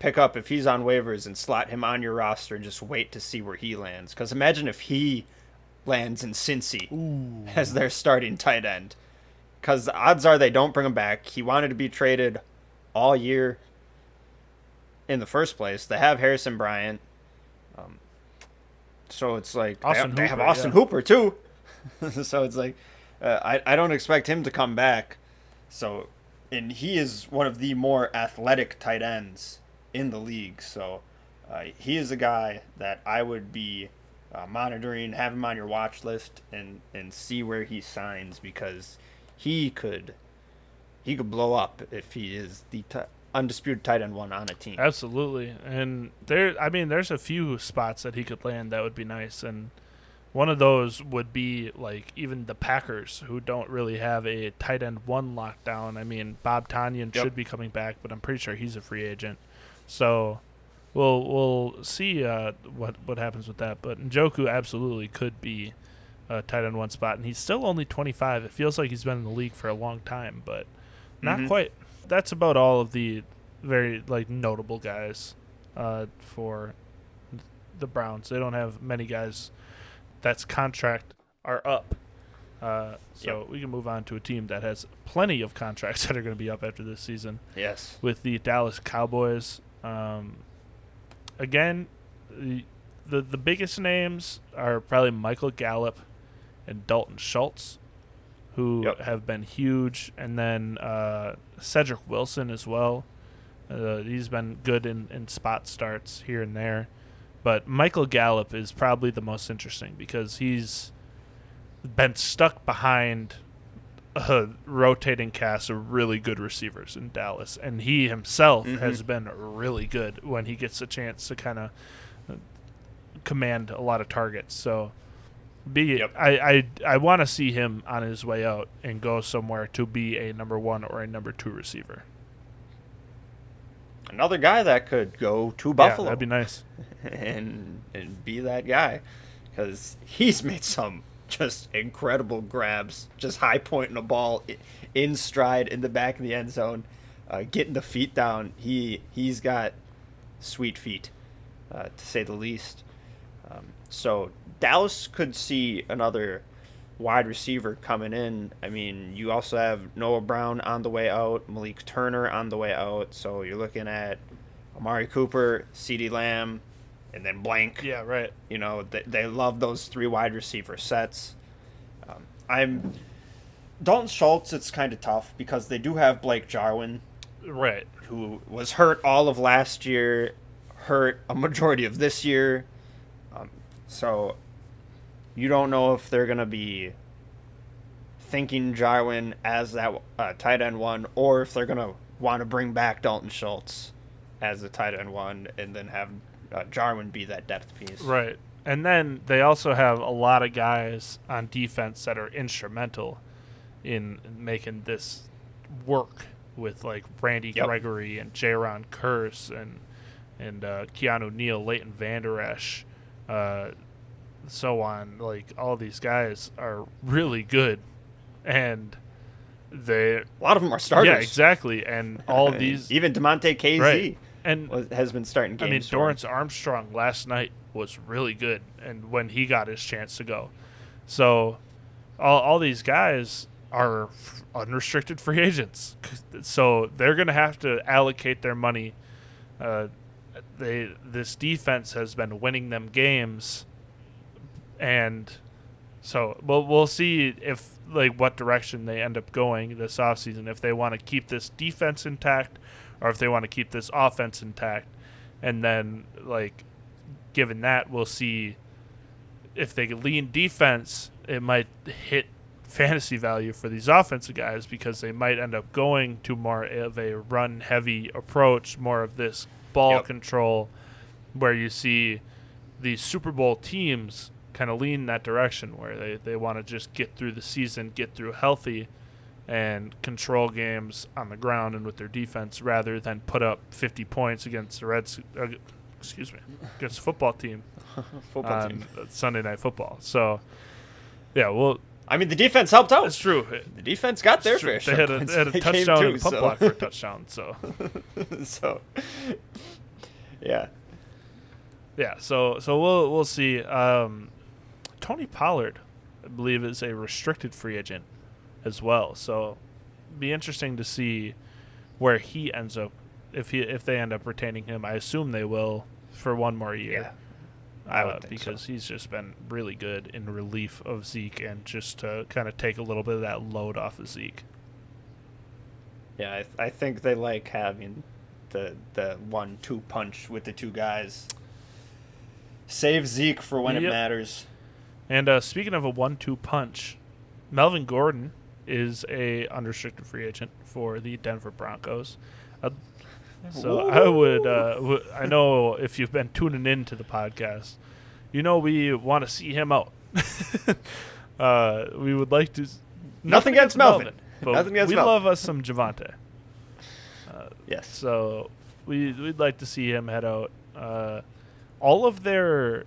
pick up if he's on waivers and slot him on your roster and just wait to see where he lands. Because imagine if he lands in Cincy as their starting tight end. Because the odds are they don't bring him back. He wanted to be traded all year in the first place. They have Harrison Bryant. Um, so it's like they, have, they have Austin
yeah.
Hooper too. so it's like uh, I I don't expect him to come back. So and he is one of the more athletic tight ends in the league. So uh, he is a guy that I would be uh, monitoring, have him on your watch list, and and see where he signs because he could he could blow up if he is the t- undisputed tight end one on a team.
Absolutely, and there. I mean, there's a few spots that he could land that would be nice, and one of those would be like even the Packers, who don't really have a tight end one lockdown. I mean, Bob Tonyan
Yep.
should be coming back, but I'm pretty sure he's a free agent. So we'll we'll see uh, what what happens with that. But Njoku absolutely could be a tight end one spot, and he's still only 25. It feels like he's been in the league for a long time, but not
Mhm.
quite. That's about all of the very like notable guys uh, for the Browns. They don't have many guys that's contract are up. Uh, so we can move on to a team that has plenty of contracts that are going to be up after this season
Yes.
with the Dallas Cowboys. Um, again, the, the the biggest names are probably Michael Gallup and Dalton Schultz, who
Yep.
have been huge, and then uh, Cedric Wilson as well. Uh, he's been good in, in spot starts here and there, but Michael Gallup is probably the most interesting because he's been stuck behind a rotating cast of really good receivers in Dallas, and he himself
Mhm.
has been really good when he gets a chance to kind of command a lot of targets. So, be
Yep.
I I, I want to see him on his way out and go somewhere to be a number one or a number two receiver.
Another guy that could go to Buffalo.
Yeah, that'd be nice.
and and be that guy because he's made some just incredible grabs, just high pointing a ball in stride in the back of the end zone, uh, getting the feet down. He he's got sweet feet, uh, to say the least. Um, so Dallas could see another wide receiver coming in. I mean, you also have Noah Brown on the way out, Malik Turner on the way out. So you're looking at Amari Cooper, CeeDee Lamb, and then blank.
Yeah, right.
You know, they, they love those three wide receiver sets. Um, I'm Dalton Schultz. It's kind of tough because they do have Blake Jarwin,
Right.
who was hurt all of last year, hurt a majority of this year. Um, so you don't know if they're going to be thinking Jarwin as that uh, tight end one, or if they're going to want to bring back Dalton Schultz as the tight end one, and then have uh, Jarwin be that depth piece.
Right. And then they also have a lot of guys on defense that are instrumental in making this work with like Randy
Yep.
Gregory and Jayron Kearse and and uh, Keanu Neal, Leighton Vander Esch, uh, so on. Like all these guys are really good, and they
A lot of them are starters.
yeah exactly. And all these
even Damontae Kazee
right and
was, has been starting Games I mean.
Dorance Armstrong last night was really good, and when he got his chance to go, so all, all these guys are f- unrestricted free agents, so they're going to have to allocate their money. Uh, they this defense has been winning them games, and so we'll we'll see if like what direction they end up going this offseason if they want to keep this defense intact or if they want to keep this offense intact. And then, like, given that, we'll see if they lean defense, it might hit fantasy value for these offensive guys because they might end up going to more of a run heavy approach, more of this ball
Yep.
control, where you see these Super Bowl teams kind of lean that direction where they, they want to just get through the season, get through healthy, and control games on the ground and with their defense rather than put up 50 points against the Reds. Uh, excuse me, against a football team
Football
on
team.
Sunday Night Football. So, yeah, well,
I mean, the defense helped out.
it's true.
The defense got their
true.
fair
They had a, they had a
came
touchdown
too,
and a punt
so-
block for a touchdown. So,
so, yeah.
yeah, so so we'll we'll see. Um, Tony Pollard, I believe, is a restricted free agent as well. So, be interesting to see where he ends up if he if they end up retaining him. I assume they will for one more year.
Yeah. I would
uh,
think so.
because he's just been really good in relief of Zeke and just to kind of take a little bit of that load off of Zeke.
Yeah, I, th- I think they like having the the one two punch with the two guys. Save Zeke for when
Yep.
it matters.
And uh, speaking of a one-two punch, Melvin Gordon is a unrestricted free agent for the Denver Broncos. Uh, so I would, uh, w- I know if you've been tuning in to the podcast, you know we want to see him out. uh, we would like to. s-
Nothing against Melvin.
but
Nothing against
we
Melvin.
love us some Javonte.
Yes.
So we we'd like to see him head out. Uh, all of their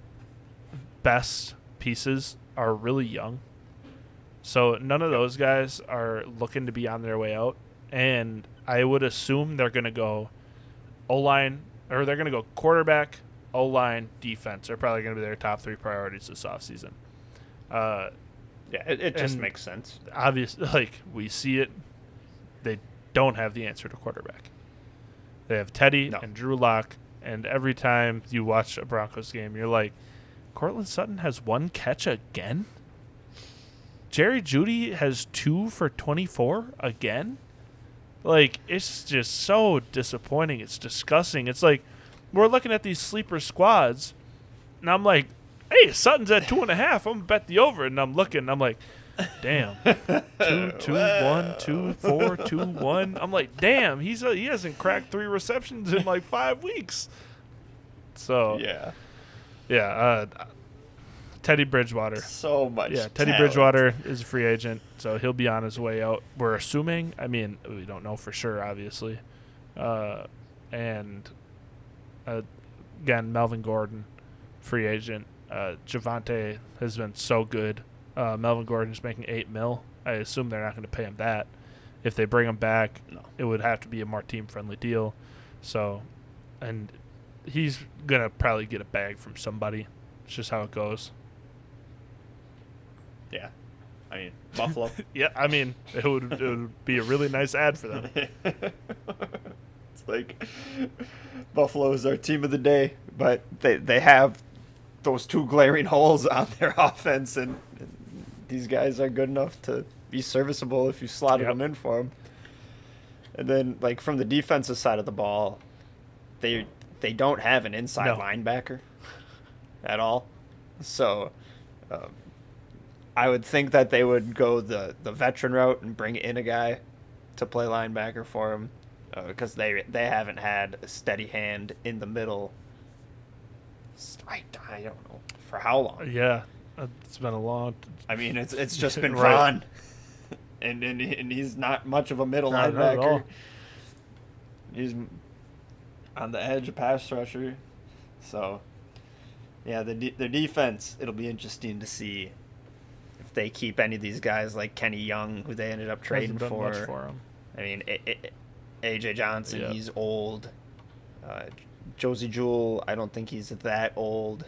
best pieces are really young, so none of those guys are looking to be on their way out. And I would assume they're going to go O line or they're going to go quarterback, O line, defense. Are probably going to be their top three priorities this offseason. Uh,
Yeah, it, it just makes sense.
obviously, like we see it, they don't have the answer to quarterback. They have Teddy
No.
and Drew Lock, and every time you watch a Broncos game, you're like, Courtland Sutton has one catch again. Jerry Jeudy has two for 24 again. Like it's just so disappointing. It's disgusting. It's like we're looking at these sleeper squads, and I'm like, "Hey, Sutton's at two and a half. I'm gonna bet the over." And I'm looking. I'm like, "Damn, two, two, one, two, four, two, one." I'm like, "Damn, he's a, he hasn't cracked three receptions in like five weeks." So
Yeah.
Yeah, uh, Teddy Bridgewater.
So much.
Yeah, Teddy
talent.
Bridgewater is a free agent, so he'll be on his way out. We're assuming. I mean, we don't know for sure, obviously. Uh, and uh, again, Melvin Gordon, free agent. Uh, Javonte has been so good. Uh, Melvin Gordon's making eight mil. I assume they're not going to pay him that. If they bring him back,
No.
it would have to be a more team friendly deal. So, and he's gonna probably get a bag from somebody. It's just how it goes.
Yeah. I mean, Buffalo.
Yeah, I mean, it would it would be a really nice ad for them.
it's like Buffalo is our team of the day, but they they have those two glaring holes on their offense, and, and these guys are good enough to be serviceable if you slotted
Yep.
them in for them. And then, like from the defensive side of the ball, they they don't have an inside
No.
linebacker at all. So, um, I would think that they would go the the veteran route and bring in a guy to play linebacker for him because they they haven't had a steady hand in the middle. I, I don't know for how long.
Yeah, it's been a long.
I mean, it's it's just been
Right.
Von, and, and and he's not much of a middle
Not-
linebacker. He's on the edge of pass rusher, so yeah, the de- their defense. It'll be interesting to see if they keep any of these guys like Kenny Young, who they ended up trading for.
for.
I mean, AJ Johnson,
Yeah.
he's old. Uh, Josey Jewell, I don't think he's that old,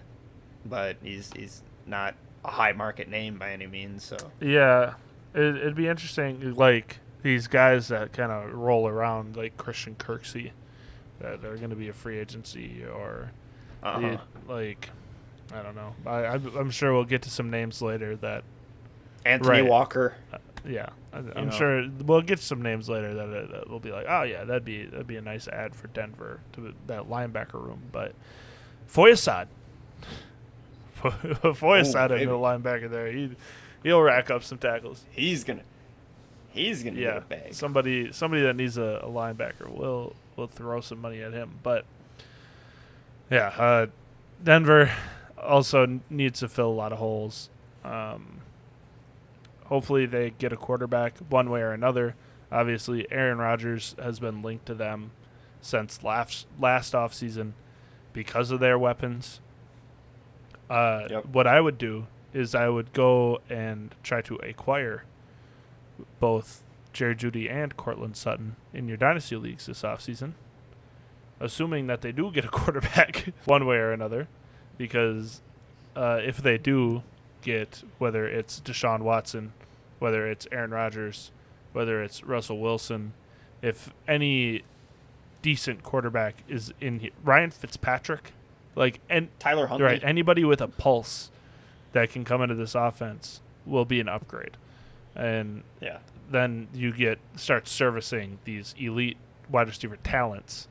but he's he's not a high market name by any means. So
Yeah, it, it'd be interesting. Like these guys that kind of roll around, like Christian Kirksey, that are going to be a free agency, or
uh
the- like I don't know. I, I'm, I'm sure we'll get to some names later that
Anthony
Right.
Walker,
Yeah, I, I'm
know?
sure we'll get some names later that, uh, that will be like, oh yeah, that'd be that'd be a nice ad for Denver to that linebacker room. But Foyesade,
Foyesade,
a middle linebacker there, he he'll rack up some tackles.
He's gonna, he's gonna
Yeah,
get a bag.
somebody somebody that needs a, a linebacker will will throw some money at him. But yeah, uh, Denver also needs to fill a lot of holes. Um, hopefully, they get a quarterback one way or another. Obviously, Aaron Rodgers has been linked to them since last last offseason because of their weapons. Uh,
Yep.
What I would do is I would go and try to acquire both Jerry Jeudy and Courtland Sutton in your dynasty leagues this offseason, assuming that they do get a quarterback one way or another, because uh, if they do get whether it's Deshaun Watson, whether it's Aaron Rodgers, whether it's Russell Wilson, if any decent quarterback is in here, Ryan Fitzpatrick, like and
Tyler Huntley.
right anybody with a pulse that can come into this offense will be an upgrade, and
Yeah.
Then you get start servicing these elite wide receiver talents,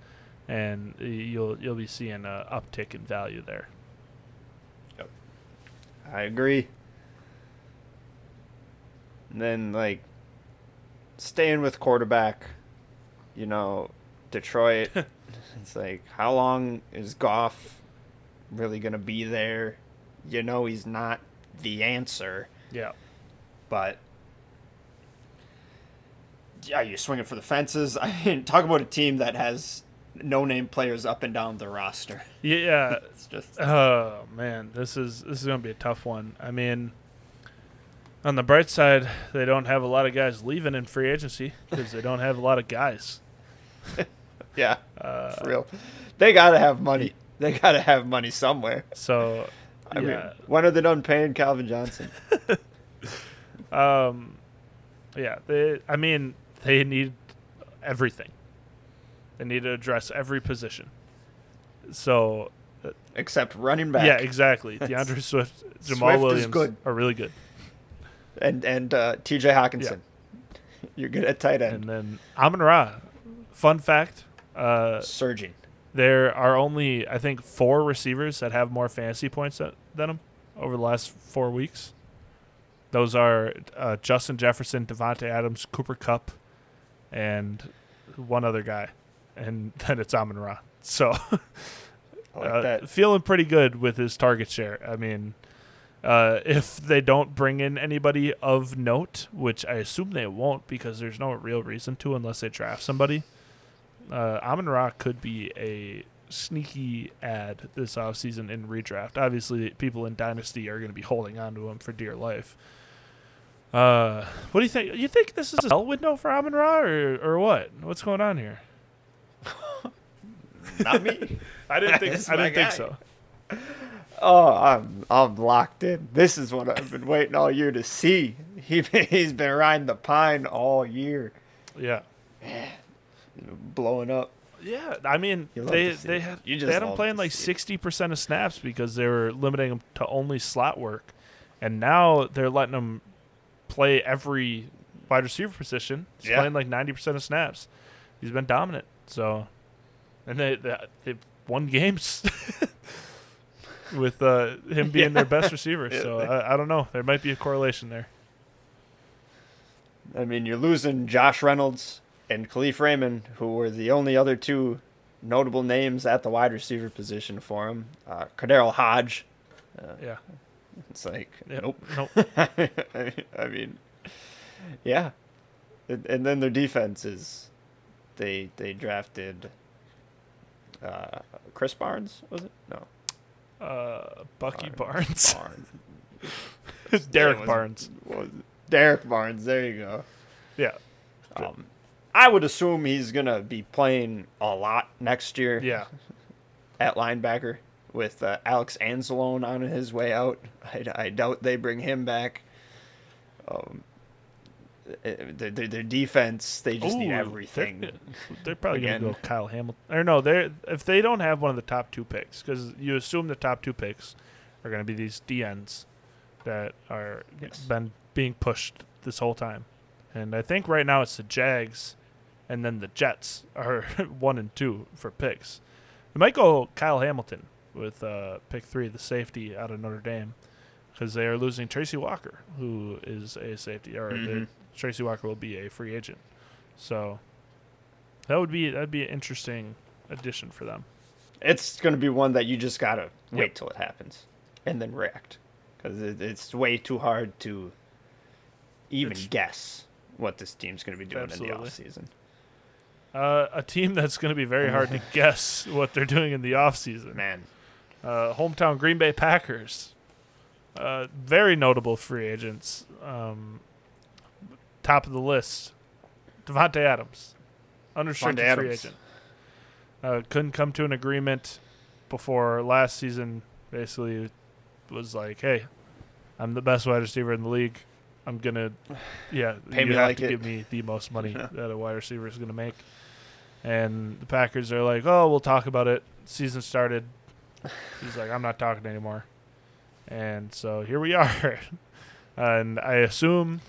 and you'll you'll be seeing a uptick in value there.
Yep, I agree. And then like staying with quarterback, you know, Detroit. it's like how long is Goff really gonna be there? You know he's not the answer,
Yeah,
but yeah, you're swinging for the fences. I mean, talk about a team that has no name players up and down the roster.
yeah.
It's just
Oh man, this is this is gonna be a tough one. I mean, on the bright side, they don't have a lot of guys leaving in free agency because they don't have a lot of guys.
yeah,
Uh,
for real. They gotta have money. They gotta have money somewhere.
so,
I
yeah,
mean, when are they done paying Calvin Johnson?
um, yeah. They, I mean, they need everything. They need to address every position. So,
Except running back.
yeah, exactly. D'Andre Swift, Jamal
Swift
Williams are really good,
And and uh, T.J. Hockenson. You're good at tight end.
and then Amon Ra. Fun fact. Uh,
Surging.
There are only, I think, four receivers that have more fantasy points than, than him over the last four weeks. Those are uh, Justin Jefferson, Davante Adams, Cooper Kupp, and one other guy. And then it's Amon Ra. So,
like
uh,
that.
feeling pretty good with his target share. I mean, uh, if they don't bring in anybody of note, which I assume they won't because there's no real reason to unless they draft somebody, uh, Amon Ra could be a sneaky ad this offseason in redraft. Obviously, people in Dynasty are going to be holding on to him for dear life. Uh, what do you think? You think this is a sell window for Amon Ra, or, or what? What's going on here?
Not me.
I didn't think. I didn't think so.
Oh, I'm I'm locked in. This is what I've been waiting all year to see. He he's been riding the pine all year,
Yeah.
blowing up.
Yeah, I mean they they had
You
they had him playing like sixty percent of snaps because they were limiting him to only slot work, and now they're letting him play every wide receiver position. He's
Yeah.
playing like ninety percent of snaps. He's been dominant. So, and they they, they won games with uh, him being
Yeah.
their best receiver.
Yeah,
So I, I don't know. There might be a correlation there.
I mean, you're losing Josh Reynolds and Kalif Raymond, who were the only other two notable names at the wide receiver position for him. Uh, Cordero Hodge.
Yeah.
It's like,
Yep.
nope.
Nope.
I mean, yeah. And, and then their defense is, they they drafted uh, Chris Barnes, was it? No.
Uh, Bucky Barnes,
Barnes.
Derek
was-
Barnes.
was? Derrick Barnes, there you go.
Yeah.
Um, I would assume he's gonna be playing a lot next year
Yeah.
at linebacker with uh, Alex Anzalone on his way out. I, I doubt they bring him back. Um, eh, their, their, their defense, they just need everything.
They're, they're probably going to go Kyle Hamilton. Or no, they're if they don't have one of the top two picks, because you assume the top two picks are going to be these DNs that are
Yes.
been being pushed this whole time. And I think right now it's the Jags, and then the Jets are one and two for picks. They might go Kyle Hamilton with uh, pick three, the safety out of Notre Dame, because they are losing Tracy Walker, who is a safety, or
Mhm.
Tracy Walker will be a free agent. So that would be that'd be an interesting addition for them.
It's going to be one that you just got to wait
Yep.
till it happens and then react. Because it, it's way too hard to even
It's-
guess what this team's going to be doing
Absolutely.
in the offseason.
Uh, a team that's going to be very hard to guess what they're doing in the offseason.
Man,
Uh, hometown Green Bay Packers. Uh, very notable free agents. Um, top of the list, Davante Adams, unrestricted
Davante
free
Adams.
agent. Uh, couldn't come to an agreement before last season. Basically, was like, "Hey, I'm the best wide receiver in the league. I'm gonna, yeah,
Pay
you
me
have
like
to
it."
give me the most money that a wide receiver is gonna make." And the Packers are like, "Oh, we'll talk about it." Season started. He's like, "I'm not talking anymore," and so here we are. and I assume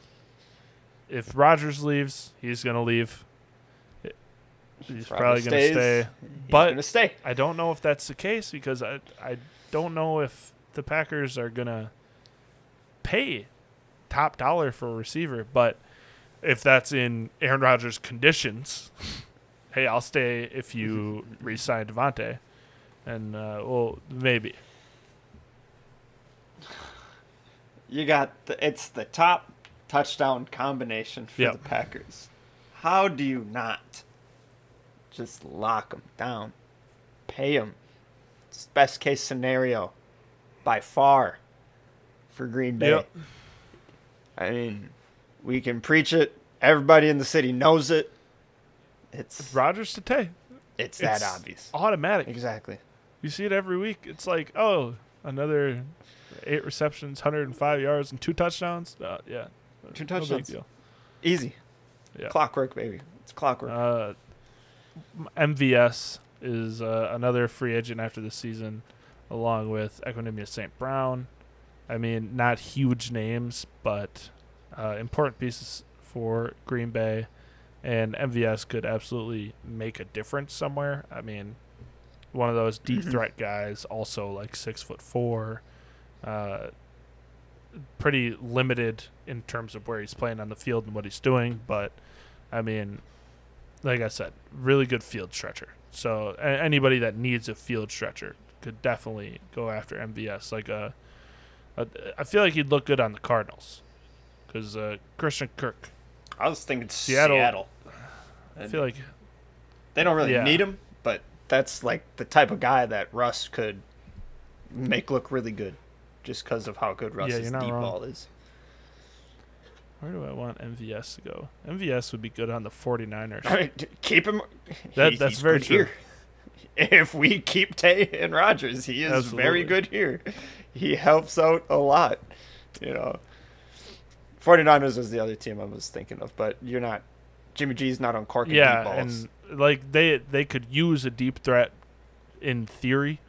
if Rodgers leaves, he's gonna leave. He's probably gonna stay.
He's
But-
going to stay.
I don't know if that's the case because I I don't know if the Packers are gonna pay top dollar for a receiver, but if that's in Aaron Rodgers' conditions, hey, I'll stay if you re-sign Davante, and uh, well, maybe
You got the, it's the top touchdown combination for
Yep.
the Packers. How do you not just lock them down, pay them? It's best case scenario by far for Green Bay.
Yep.
I mean, we can preach it. Everybody in the city knows it. It's
Rodgers to Tay,
it's that
it's
obvious.
automatic.
Exactly.
You see it every week. It's like, oh, another eight receptions, 105 yards, and two touchdowns. Uh, yeah,
Two touchdowns.
no big deal.
Easy.
Yeah.
Clockwork, baby. It's clockwork.
Uh, MVS is uh, another free agent after the season, along with Equanimous St. Brown. I mean, not huge names, but uh, important pieces for Green Bay. And MVS could absolutely make a difference somewhere. I mean, one of those deep
Mhm.
threat guys, also like six foot four. Uh, pretty limited in terms of where he's playing on the field and what he's doing, but I mean, like I said, really good field stretcher. So a- anybody that needs a field stretcher could definitely go after MVS. Like a, a I feel like he'd look good on the Cardinals because uh, Christian Kirk.
I was thinking
Seattle-
Seattle.
I feel like
They don't really
Yeah.
need him, but that's like the type of guy that Russ could make look really good, just because of how good Russ's
you're
deep
wrong.
ball is.
where do I want MVS to go? MVS would be good on the 49ers.
I mean, keep him.
That-
he-
that's very true.
Here. If we keep Tay and Rodgers, he is
Absolutely.
very good here. He helps out a lot. You know, 49ers was the other team I was thinking of, but you're not. Jimmy G's not on corking deep
yeah,
balls.
and like they they could use a deep threat in theory,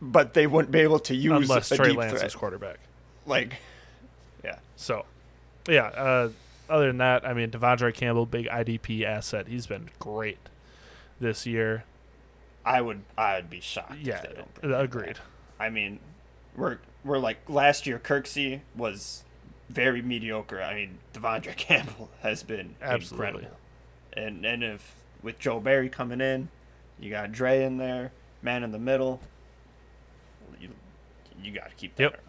but they wouldn't be able to use
unless
a
Trey
deep
Lance
threat.
is quarterback.
Like, yeah.
So, yeah. Uh, other than that, I mean, Devondre Campbell, big IDP asset. He's been great this year.
I would I would be shocked.
Yeah,
if they don't
agreed.
I mean, we're we're like last year. Kirksey was very mediocre. I mean, Devondre Campbell has been
Absolutely.
incredible. And and if with Joe Barry coming in, you got Dre in there, man in the middle. You you got to keep that.
Yep.
around.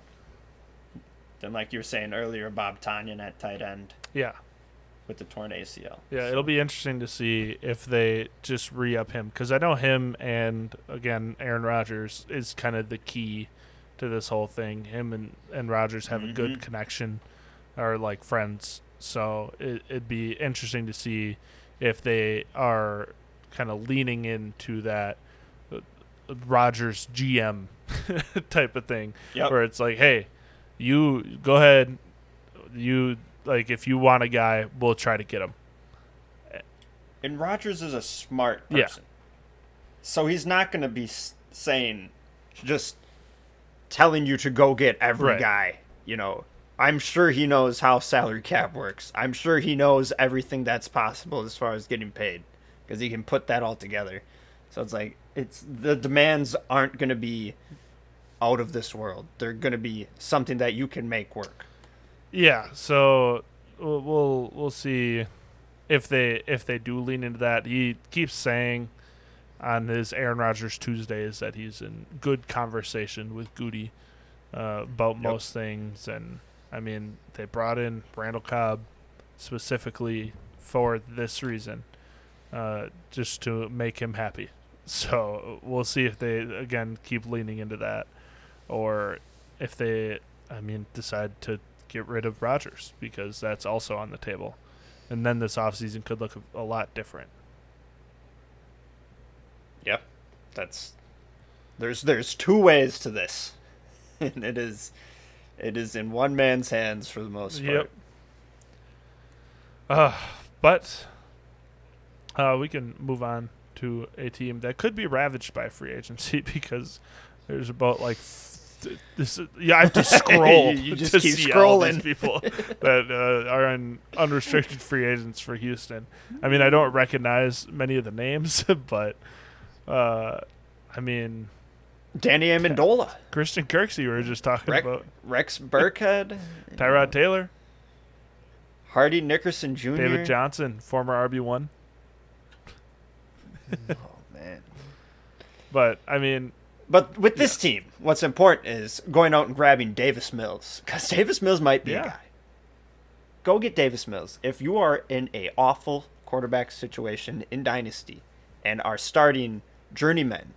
Then, like you were saying earlier, Bob Tonyan at tight end
Yeah,
with the torn ACL.
yeah.
So-
It'll be interesting to see if they just re up him because I know him and again Aaron Rodgers is kind of the key to this whole thing. Him and and Rodgers have a good
Mhm.
connection, are like friends. So it, it'd be interesting to see if they are kind of leaning into that Rodgers GM type of thing,
Yep.
where it's like, hey, you go ahead, you like if you want a guy, we'll try to get him.
And Rodgers is a smart
Yeah.
person. So he's not going to be saying, just telling you to go get every
Right.
guy. You know, I'm sure he knows how salary cap works. I'm sure he knows everything that's possible as far as getting paid because he can put that all together. So it's like it's the demands aren't going to be out of this world. They're going to be something that you can make work.
Yeah, so we'll we'll, we'll see if they if they do lean into that. He keeps saying on his Aaron Rodgers Tuesdays that he's in good conversation with Goody uh, about
Yep.
most things, and I mean they brought in Randall Cobb specifically for this reason, uh, just to make him happy. So we'll see if they again keep leaning into that, or if they, I mean, decide to get rid of Rodgers because that's also on the table, and then this offseason could look a, a lot different.
Yep. That's there's there's two ways to this. And it is it is in one man's hands for the most part.
Yep. Uh, but uh, we can move on to a team that could be ravaged by free agency because there's about like th- this. Yeah, I have to scroll.
You just
to
keep
see
scrolling.
people that uh, are in unrestricted free agents for Houston. I mean, I don't recognize many of the names, but uh, I mean,
Danny Amendola,
Christian Kirksey, we were just talking
Rex,
about
Rex Burkhead,
Tyrod Taylor,
Hardy Nickerson Jr.
David Johnson, former RB one.
Oh man.
But I mean,
But with this team, what's important is going out and grabbing Davis Mills because Davis Mills might be
Yeah.
a guy. Go get Davis Mills if you are in a awful quarterback situation in dynasty and are starting journeymen.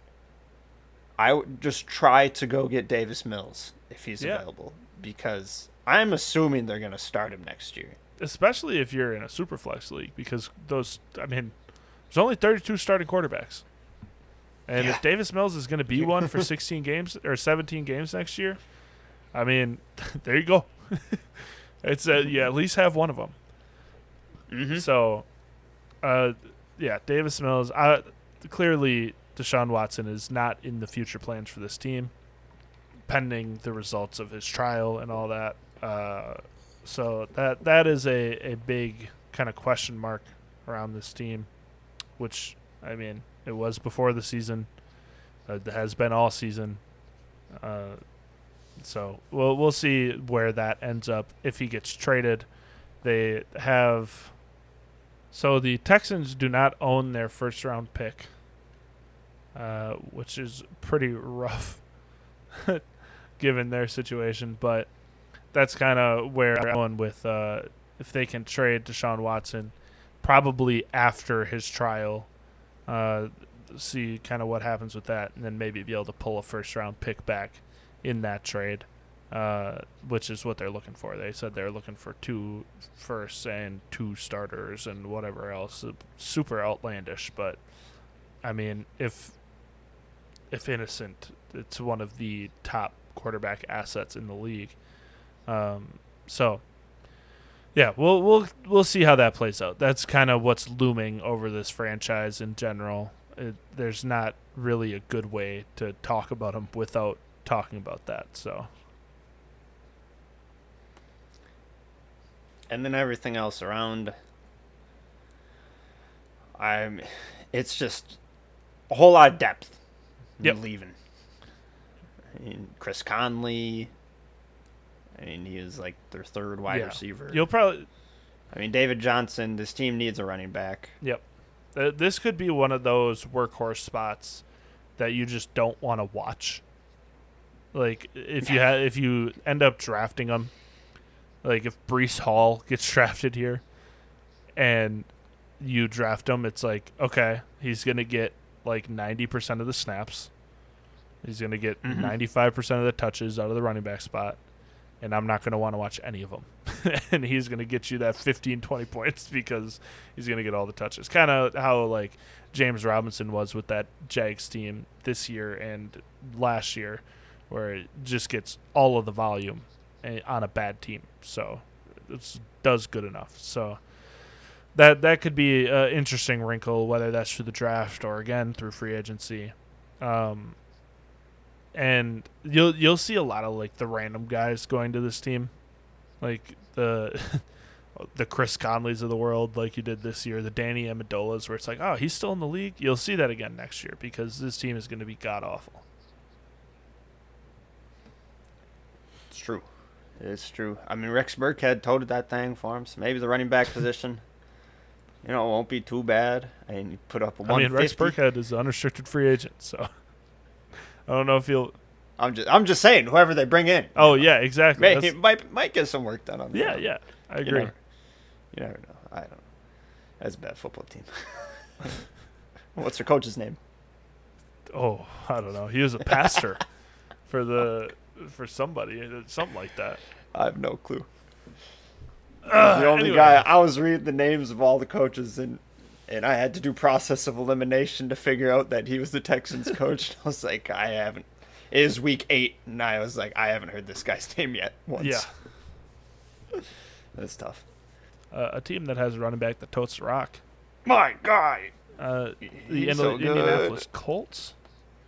I would just try to go get Davis Mills if he's
Yeah.
available because I'm assuming they're going to start him next year.
especially if you're in a super flex league because those I mean there's only 32 starting quarterbacks. And
Yeah.
if Davis Mills is going to be one for 16 games or 17 games next year, I mean, there you go. it's uh, you at least have one of them.
Mm-hmm.
So, uh, yeah, Davis Mills. I, clearly, Deshaun Watson is not in the future plans for this team, pending the results of his trial and all that. Uh, so that that is a, a big kind of question mark around this team, which I mean it was before the season, it has been all season. Uh, so we'll we'll see where that ends up if he gets traded. They have so the Texans do not own their first round pick, uh, which is pretty rough given their situation. But that's kind of where I'm going with uh, if they can trade Deshaun Watson, probably after his trial. Uh, see kind of what happens with that, and then maybe be able to pull a first round pick back in that trade, uh, which is what they're looking for. They said they're looking for two firsts and two starters and whatever else. Super outlandish, but I mean, if if innocent, it's one of the top quarterback assets in the league. Um, so yeah, we'll we'll we'll see how that plays out. That's kind of what's looming over this franchise in general. It, there's not really a good way to talk about him without talking about that. So
and then everything else around i'm it's just a whole lot of depth
Yep.
leaving I mean, chris conley i mean he is like their third wide
Yeah.
receiver
you'll probably
i mean david johnson this team needs a running back
Yep. Uh, this could be one of those workhorse spots that you just don't want to watch. Like if you ha- if you end up drafting them, like if Breece Hall gets drafted here, and you draft him, it's like okay, he's gonna get like ninety percent of the snaps. He's gonna get
Mhm.
ninety five percent of the touches out of the running back spot, and I'm not gonna want to watch any of them. and he's gonna get you that 15, 20 points because he's going to get all the touches. Kind of how like James Robinson was with that Jags team this year and last year, where it just gets all of the volume eh, on a bad team. So it does good enough. So that that could be an interesting wrinkle, whether that's through the draft or again through free agency. Um, and you'll you'll see a lot of like the random guys going to this team. like the the Chris Conleys of the world, like you did this year, the Danny Amendolas, where it's like, oh, he's still in the league. You'll see that again next year because this team is going to be god awful.
It's true. It's true. I mean, Rex Burkhead toted that thing for him, so maybe the running back position, you know, it won't be too bad. And he put up one.
I mean, Rex
150.
Burkhead is an unrestricted free agent, so I don't know if he'll.
I'm just, I'm just saying, whoever they bring in,
Oh yeah, exactly.
may, might, might get some work done on. the
yeah, yeah, I
You
agree.
never, you never know. I don't know. That's a bad football team. What's their coach's name?
Oh, I don't know. He was a pastor for the for somebody, something like that.
I have no clue. The only
anyway.
guy I was reading the names of all the coaches and and I had to do process of elimination to figure out that he was the Texans coach. I was like, I haven't. It is week eight, and I was like, I haven't heard this guy's name yet. Once.
Yeah,
that's tough.
uh, a team that has a running back that totes the rock.
My guy,
Uh, the
He's so
Indianapolis Colts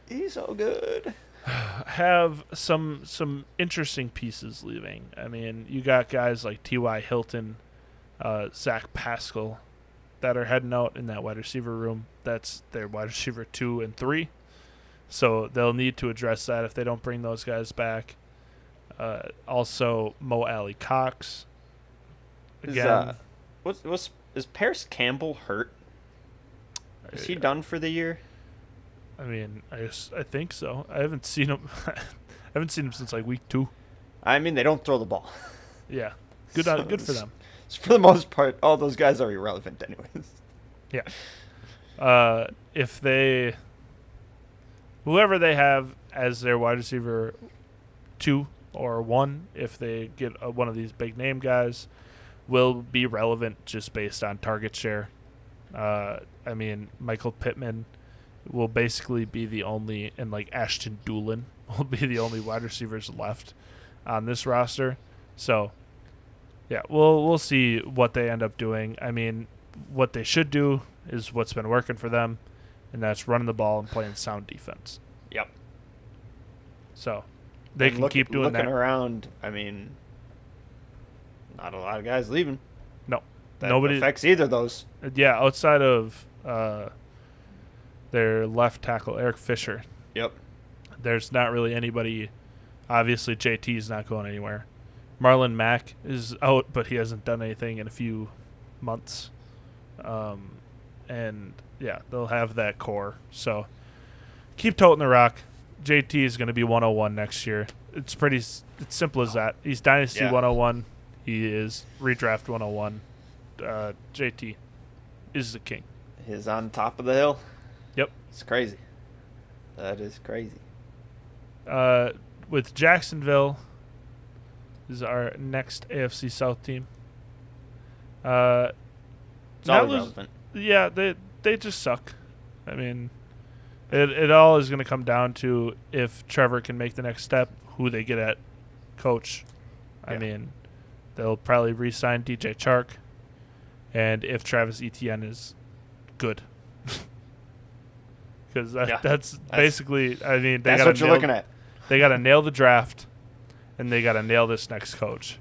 he's so good.
Have some some interesting pieces leaving. I mean, you got guys like T.Y. Hilton, uh, Zach Pascal, that are heading out in that wide receiver room. That's their wide receiver two and three. So they'll need to address that if they don't bring those guys back. Uh, also, Mo Alie-Cox.
Is,
Again,
uh, what's what's is Parris Campbell hurt? Is he
uh,
done for the year?
I mean, I I think so. I haven't seen him. I haven't seen him since like week two.
I mean, they don't throw the ball.
Yeah, good. on, good for them.
For the most part, all those guys are irrelevant, anyways.
Yeah. Uh, if they, whoever they have as their wide receiver two or one, if they get uh, one of these big name guys, will be relevant just based on target share. Uh, I mean, Michael Pittman will basically be the only, and like Ashton Dulin will be the only wide receivers left on this roster. So, yeah, we'll we'll see what they end up doing. I mean, what they should do is what's been working for them, and that's running the ball and playing sound defense.
Yep.
So they
And
can
look-
keep doing
looking
that.
around. I mean, not a lot of guys leaving.
No,
That
nobody.
affects either of those.
Yeah, outside of uh, their left tackle Eric Fisher,
Yep.
there's not really anybody. Obviously, JT is not going anywhere. Marlon Mack is out, but he hasn't done anything in a few months. Um, and yeah, they'll have that core. So keep toting the rock. JT is going to be 101 next year. It's pretty. It's simple as that. He's dynasty
Yeah.
101. He is redraft 101. Uh, JT is the king.
He's on top of the hill. It's crazy. That is crazy.
Uh, with Jacksonville is our next AFC South team. Uh,
It's all
that was-
relevant.
yeah, they they just suck. I mean, it it all is going to come down to if Trevor can make the next step, who they get at coach. I
Yeah.
mean, they'll probably re-sign DJ Chark, and if Travis Etienne is good, because that,
Yeah,
that's,
that's-
basically. I mean, they
That's what you're
nail-
looking at.
they got to nail the draft, and they got to nail this next coach,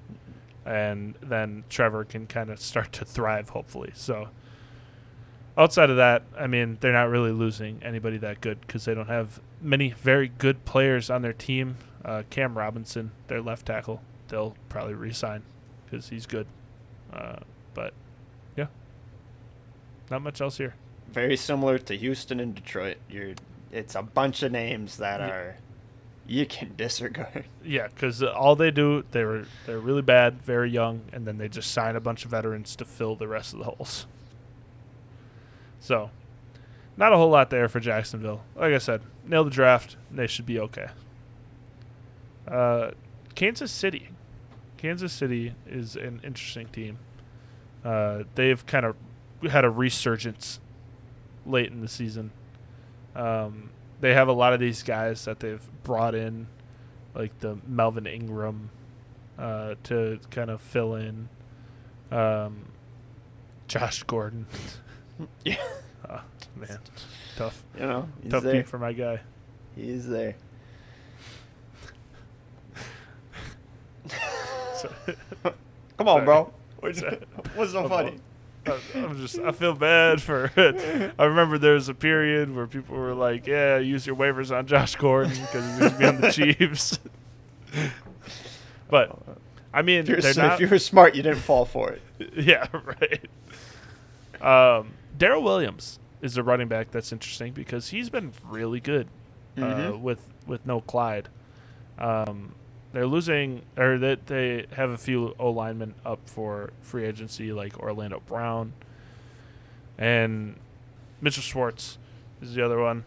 and then Trevor can kind of start to thrive, hopefully. So, outside of that, I mean, they're not really losing anybody that good because they don't have many very good players on their team. Uh, Cam Robinson, their left tackle, they'll probably re-sign because he's good. Uh, but yeah, not much else here.
Very similar to Houston and Detroit. You're. It's a bunch of names that are. You can disregard.
Yeah, because all they do, they were they're really bad, very young, and then they just sign a bunch of veterans to fill the rest of the holes. So, not a whole lot there for Jacksonville. Like I said, nail the draft, and they should be okay. Uh, Kansas City, Kansas City is an interesting team. Uh, they've kind of had a resurgence late in the season. Um, they have a lot of these guys that they've brought in, like the Melvin Ingram, uh, to kind of fill in. Um, Josh Gordon,
Yeah.
oh, man, tough,
You know. He's
tough
there.
for my guy.
He's there. Come on,
Sorry.
bro. What's what's so funny?
I- I'm just I feel bad for it. I remember there was a period where people were like, "Yeah, use your waivers on Josh Gordon because he's going to be on the Chiefs." but I mean,
If you're,
they're not.
if you were smart, you didn't fall for it.
yeah, right. Um, Darrel Williams is a running back that's interesting because he's been really good uh,
Mhm.
with with no Clyde. Um, they're losing, or that they have a few O linemen up for free agency, like Orlando Brown and Mitchell Schwartz is the other one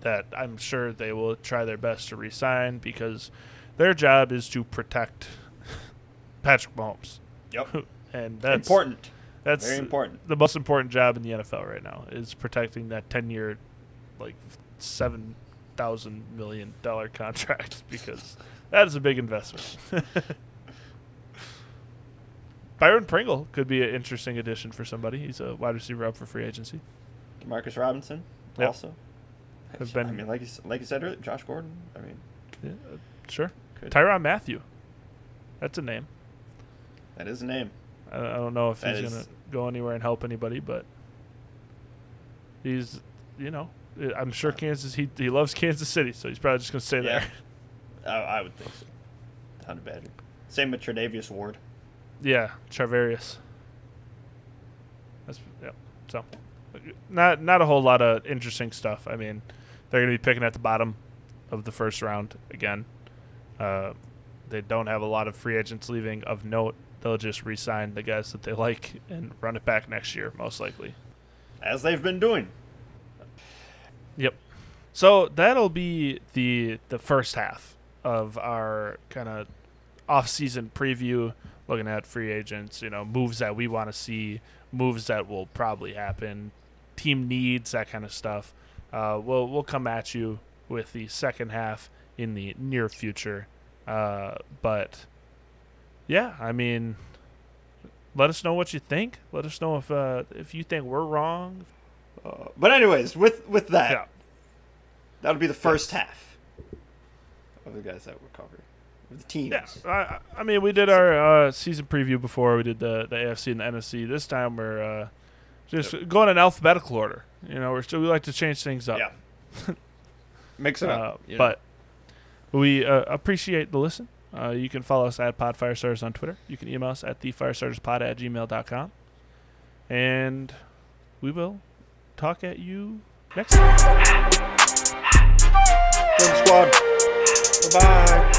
that I'm sure they will try their best to resign because their job is to protect Patrick Mahomes,
Yep.
and that's
important.
that's
Very important.
the most important job in the NFL right now is protecting that ten year, like seven thousand million dollar contract because that is a big investment. Byron Pringle could be an interesting addition for somebody. He's a wide receiver up for free agency.
Marcus Robinson
Yep.
also.
Have been, I
mean, like you, like you said earlier, Josh Gordon. I mean,
Yeah, uh, sure.
could,
Tyrann Mathieu. That's a name.
that is a name.
I, I don't know if
That
he's
is-
gonna go anywhere and help anybody, but he's, you know, I'm sure Kansas. He he loves Kansas City, so he's probably just gonna stay
Yeah.
there.
I, I would think so. Of better. Same with Tredavious Ward.
Yeah, Travarius. That's yeah. So, not not a whole lot of interesting stuff. I mean, they're going to be picking at the bottom of the first round again. Uh, they don't have a lot of free agents leaving of note. They'll just re-sign the guys that they like and run it back next year, most likely.
As they've been doing.
Yep. So that'll be the the first half of our kind of off-season preview, looking at free agents, you know, moves that we want to see, moves that will probably happen, team needs, that kind of stuff. Uh, we'll we'll come at you with the second half in the near future. Uh, but yeah, I mean, let us know what you think. Let us know if uh, if you think we're wrong.
Uh, but anyways, with with that,
Yeah.
that'll be the first half of the guys that we're covering. The teams.
Yeah, I, I mean, we did our uh, season preview before we did the, the AFC and the NFC. This time we're uh, just going in alphabetical order. You know, we're still we like to change things up.
Yeah. Mix it
Uh,
up. know.
but we uh, appreciate the listen. Uh, you can follow us at Pod Firestarters on Twitter. You can email us at thefirestarterspod at gmail.com. And we will talk at you next time.
Squad. Bye bye.